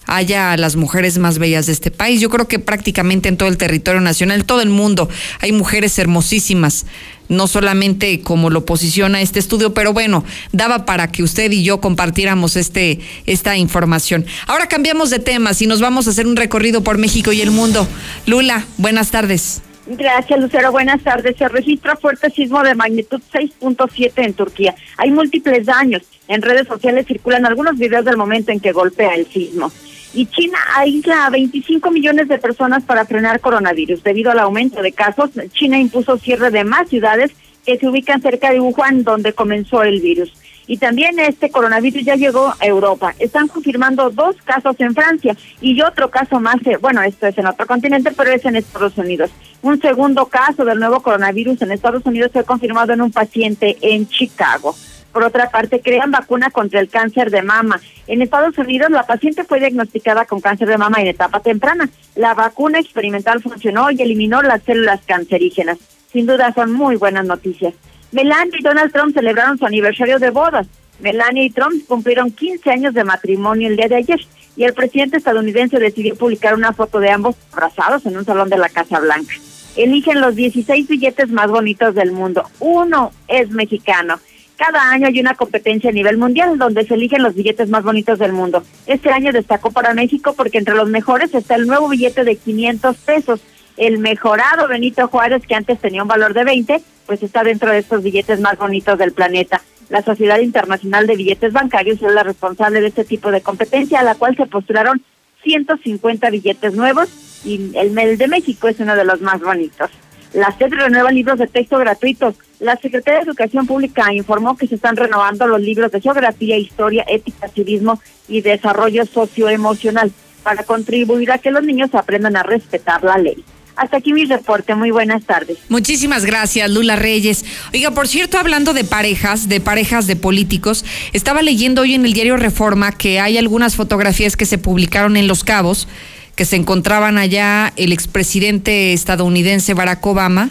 haya las mujeres más bellas de este país. Yo creo que prácticamente en todo el territorio nacional, todo el mundo, hay mujeres hermosísimas, no solamente como lo posiciona este estudio, pero bueno, daba para que usted y yo compartiéramos este, esta información. Ahora cambiamos de temas y nos vamos a hacer un recorrido por México y el mundo. Lula, buenas tardes. Gracias, Lucero. Buenas tardes. Se registra fuerte sismo de magnitud 6.7 en Turquía. Hay múltiples daños. En redes sociales circulan algunos videos del momento en que golpea el sismo. Y China aísla a 25 millones de personas para frenar coronavirus. Debido al aumento de casos, China impuso cierre de más ciudades que se ubican cerca de Wuhan, donde comenzó el virus. Y también este coronavirus ya llegó a Europa. Están confirmando dos casos en Francia y otro caso más, bueno, esto es en otro continente, pero es en Estados Unidos. Un segundo caso del nuevo coronavirus en Estados Unidos fue confirmado en un paciente en Chicago. Por otra parte, crean vacuna contra el cáncer de mama. En Estados Unidos, la paciente fue diagnosticada con cáncer de mama en etapa temprana. La vacuna experimental funcionó y eliminó las células cancerígenas. Sin duda, son muy buenas noticias. Melania y Donald Trump celebraron su aniversario de bodas. Melania y Trump cumplieron 15 años de matrimonio el día de ayer y el presidente estadounidense decidió publicar una foto de ambos abrazados en un salón de la Casa Blanca. Eligen los 16 billetes más bonitos del mundo. Uno es mexicano cada año hay una competencia a nivel mundial donde se eligen los billetes más bonitos del mundo. Este año destacó para México porque entre los mejores está el nuevo billete de 500 pesos. El mejorado Benito Juárez, que antes tenía un valor de 20, pues está dentro de estos billetes más bonitos del planeta. La Sociedad Internacional de Billetes Bancarios es la responsable de este tipo de competencia, a la cual se postularon 150 billetes nuevos y el de México es uno de los más bonitos. La SED renueva libros de texto gratuitos. La Secretaría de Educación Pública informó que se están renovando los libros de geografía, historia, ética, civismo y desarrollo socioemocional para contribuir a que los niños aprendan a respetar la ley. Hasta aquí mi reporte. Muy buenas tardes. Muchísimas gracias, Lula Reyes. Oiga, por cierto, hablando de parejas, de parejas de políticos, estaba leyendo hoy en el diario Reforma que hay algunas fotografías que se publicaron en Los Cabos que se encontraban allá el expresidente estadounidense Barack Obama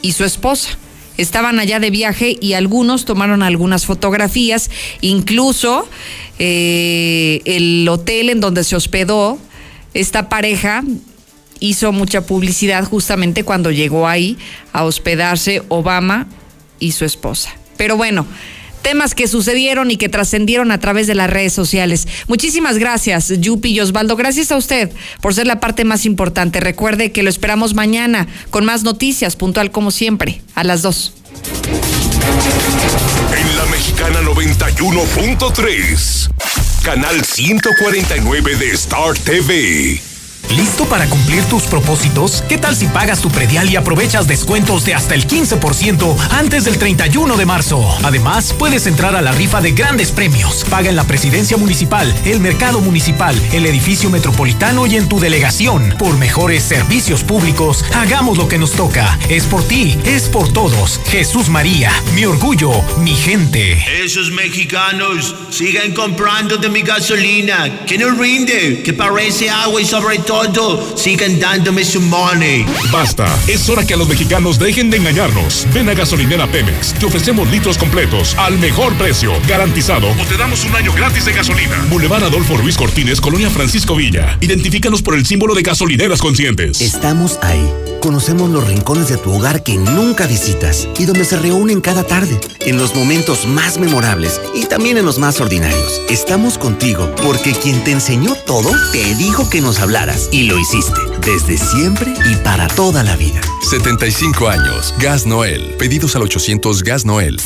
y su esposa. Estaban allá de viaje y algunos tomaron algunas fotografías, incluso eh, el hotel en donde se hospedó esta pareja hizo mucha publicidad justamente cuando llegó ahí a hospedarse Obama y su esposa. Pero bueno, temas que sucedieron y que trascendieron a través de las redes sociales. Muchísimas gracias, Yupi y Osvaldo. Gracias a usted por ser la parte más importante. Recuerde que lo esperamos mañana con más noticias, puntual como siempre, a las 2. En la Mexicana 91.3, canal 149 de Star TV. ¿Listo para cumplir tus propósitos? ¿Qué tal si pagas tu predial y aprovechas descuentos de hasta el 15% antes del 31 de marzo? Además, puedes entrar a la rifa de grandes premios. Paga en la presidencia municipal, el mercado municipal, el edificio metropolitano y en tu delegación. Por mejores servicios públicos, hagamos lo que nos toca. Es por ti, es por todos. Jesús María, mi orgullo, mi gente. Esos mexicanos sigan comprando de mi gasolina, que no rinde, que parece agua y sobre todo sigan dándome su money. Basta, es hora que a los mexicanos dejen de engañarnos. Ven a Gasolinera Pemex, te ofrecemos litros completos al mejor precio, garantizado, o te damos un año gratis de gasolina. Boulevard Adolfo Ruiz Cortines, Colonia Francisco Villa. Identifícanos por el símbolo de gasolineras conscientes. Estamos ahí. Conocemos los rincones de tu hogar que nunca visitas y donde se reúnen cada tarde, en los momentos más memorables y también en los más ordinarios. Estamos contigo porque quien te enseñó todo te dijo que nos hablaras y lo hiciste desde siempre y para toda la vida. 75 años. Gas Noel. Pedidos al 800 Gas Noel.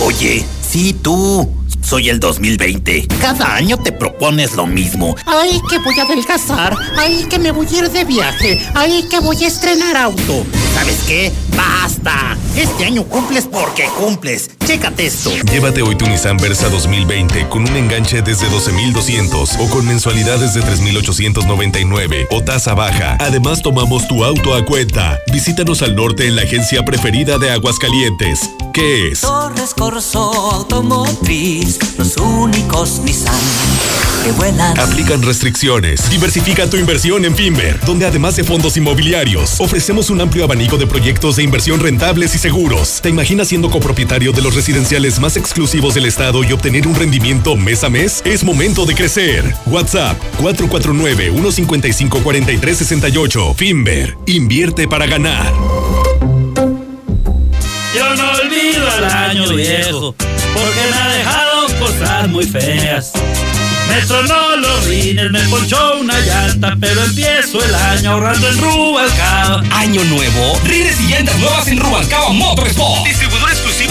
Oye, sí, tú. Soy el 2020. Cada año te propones lo mismo. Ay, que voy a adelgazar. Ay, que me voy a ir de viaje. Ay, que voy a estrenar auto. ¿Sabes qué? ¡Basta! Este año cumples porque cumples. Chécate esto. Llévate hoy tu Nissan Versa 2020 con un enganche desde 12,200 o con mensualidades de 3,899 o tasa baja. Además, tomamos tu auto a cuenta. Visítanos al norte en la agencia preferida de Aguascalientes. ¿Qué es? Torres Corso Automotriz, los únicos Nissan que vuelan. Aplican restricciones. Diversifica tu inversión en Finver, donde además de fondos inmobiliarios, ofrecemos un amplio abanico de proyectos de inversión rentables y seguros. ¿Te imaginas siendo copropietario de los residenciales más exclusivos del estado y obtener un rendimiento mes a mes? Es momento de crecer. WhatsApp 449-155-4368. Finver, invierte para ganar. Yo no olvido al año viejo, porque me ha dejado cosas muy feas. Me tronó los rines, me ponchó una llanta, pero empiezo el año ahorrando en Rubalcaba. Año nuevo, rines y llantas nuevas en Rubalcaba Motorsport.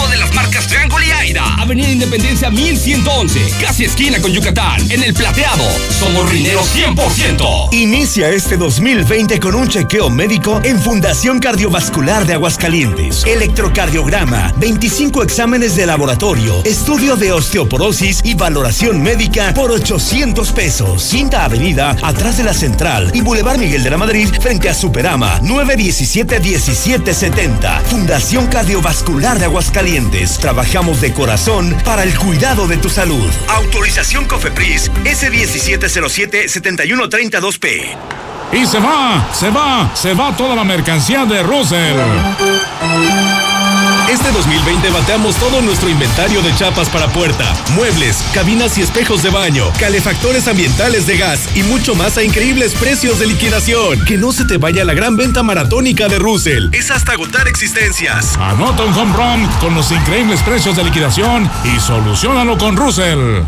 De las marcas Triángulo y Aida. Avenida Independencia 1111, casi esquina con Yucatán, en el Plateado. Somos rineros 100%. Inicia este 2020 con un chequeo médico en Fundación Cardiovascular de Aguascalientes. Electrocardiograma, 25 exámenes de laboratorio, estudio de osteoporosis y valoración médica por 800 pesos. Quinta Avenida, atrás de la Central y Boulevard Miguel de la Madrid, frente a Superama, 917-1770. Fundación Cardiovascular de Aguascalientes. Trabajamos de corazón para el cuidado de tu salud. Autorización COFEPRIS S1707-7132P. Y se va, se va, se va toda la mercancía de Russell. Este 2020 bateamos todo nuestro inventario de chapas para puerta, muebles, cabinas y espejos de baño, calefactores ambientales de gas y mucho más a increíbles precios de liquidación. Que no se te vaya la gran venta maratónica de Russell. Es hasta agotar existencias. Anota un home run con los increíbles precios de liquidación y solucionalo con Russell.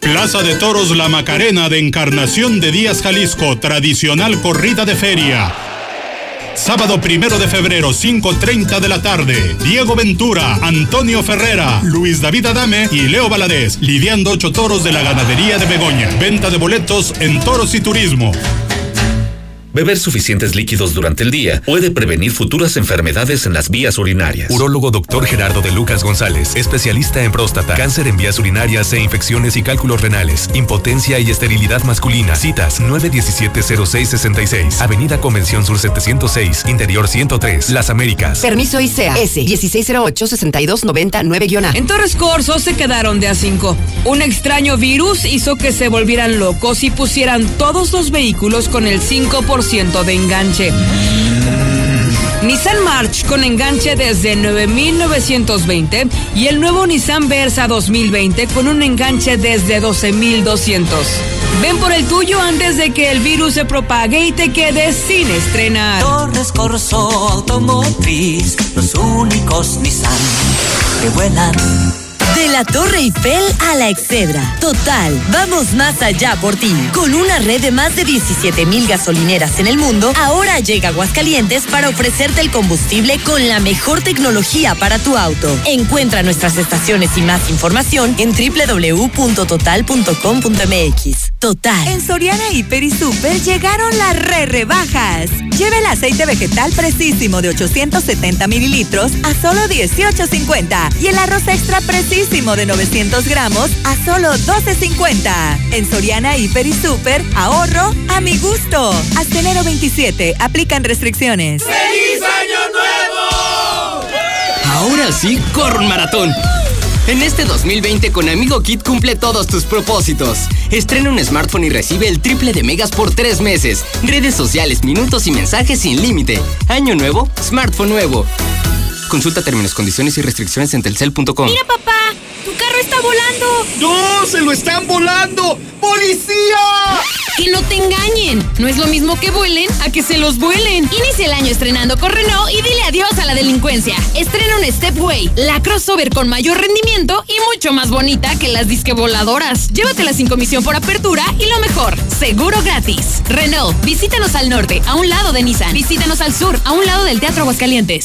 Plaza de Toros La Macarena de Encarnación de Díaz, Jalisco, tradicional corrida de feria. Sábado primero de febrero, 5.30 de la tarde. Diego Ventura, Antonio Ferrera, Luis David Adame y Leo Valadez, lidiando ocho toros de la ganadería de Begoña. Venta de boletos en Toros y Turismo. Beber suficientes líquidos durante el día puede prevenir futuras enfermedades en las vías urinarias. Urólogo Dr. Gerardo de Lucas González, especialista en próstata, cáncer en vías urinarias e infecciones y cálculos renales, impotencia y esterilidad masculina. Citas 917-0666, Avenida Convención Sur 706, Interior 103, Las Américas. Permiso ICEA S 1608-6299-A. En Torres Corso se quedaron de A5. Un extraño virus hizo que se volvieran locos y pusieran todos los vehículos con el 5% de enganche. Nissan March con enganche desde 9.920 y el nuevo Nissan Versa 2020 con un enganche desde 12.200. Ven por el tuyo antes de que el virus se propague y te quedes sin estrenar. Torres Corso Automotriz, los únicos Nissan que vuelan. De la Torre Eiffel a la Excedra. Total, vamos más allá por ti. Con una red de más de 17 mil gasolineras en el mundo, ahora llega Aguascalientes para ofrecerte el combustible con la mejor tecnología para tu auto. Encuentra nuestras estaciones y más información en www.total.com.mx. total. En Soriana Hiper y Super llegaron las re rebajas. Lleve el aceite vegetal precisísimo de 870 mililitros a solo 18.50 y el arroz extra precisísimo de 900 gramos a solo 12.50. En Soriana Hiper y Super, ahorro a mi gusto. Hasta enero 27, aplican restricciones. ¡Feliz Año Nuevo! Ahora sí, corre un maratón. En este 2020 con Amigo Kit cumple todos tus propósitos. Estrena un smartphone y recibe el triple de megas por tres meses. Redes sociales, minutos y mensajes sin límite. Año nuevo, smartphone nuevo. Consulta términos, condiciones y restricciones en telcel.com. Mira, papá, está volando. ¡No! ¡Se lo están volando! ¡Policía! Que no te engañen. No es lo mismo que vuelen a que se los vuelen. Inicia el año estrenando con Renault y dile adiós a la delincuencia. Estrena un Stepway, la crossover con mayor rendimiento y mucho más bonita que las disque voladoras. Llévatela sin comisión por apertura y lo mejor, seguro gratis. Renault, visítanos al norte, a un lado de Nissan. Visítanos al sur, a un lado del Teatro Aguascalientes.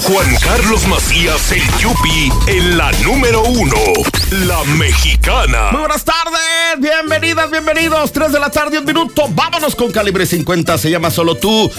Juan Carlos Macías, el Yupi, en la número uno, la mexicana. Muy buenas tardes, bienvenidas, bienvenidos. 3 de la tarde, un minuto. Vámonos con calibre 50, se llama Solo tú.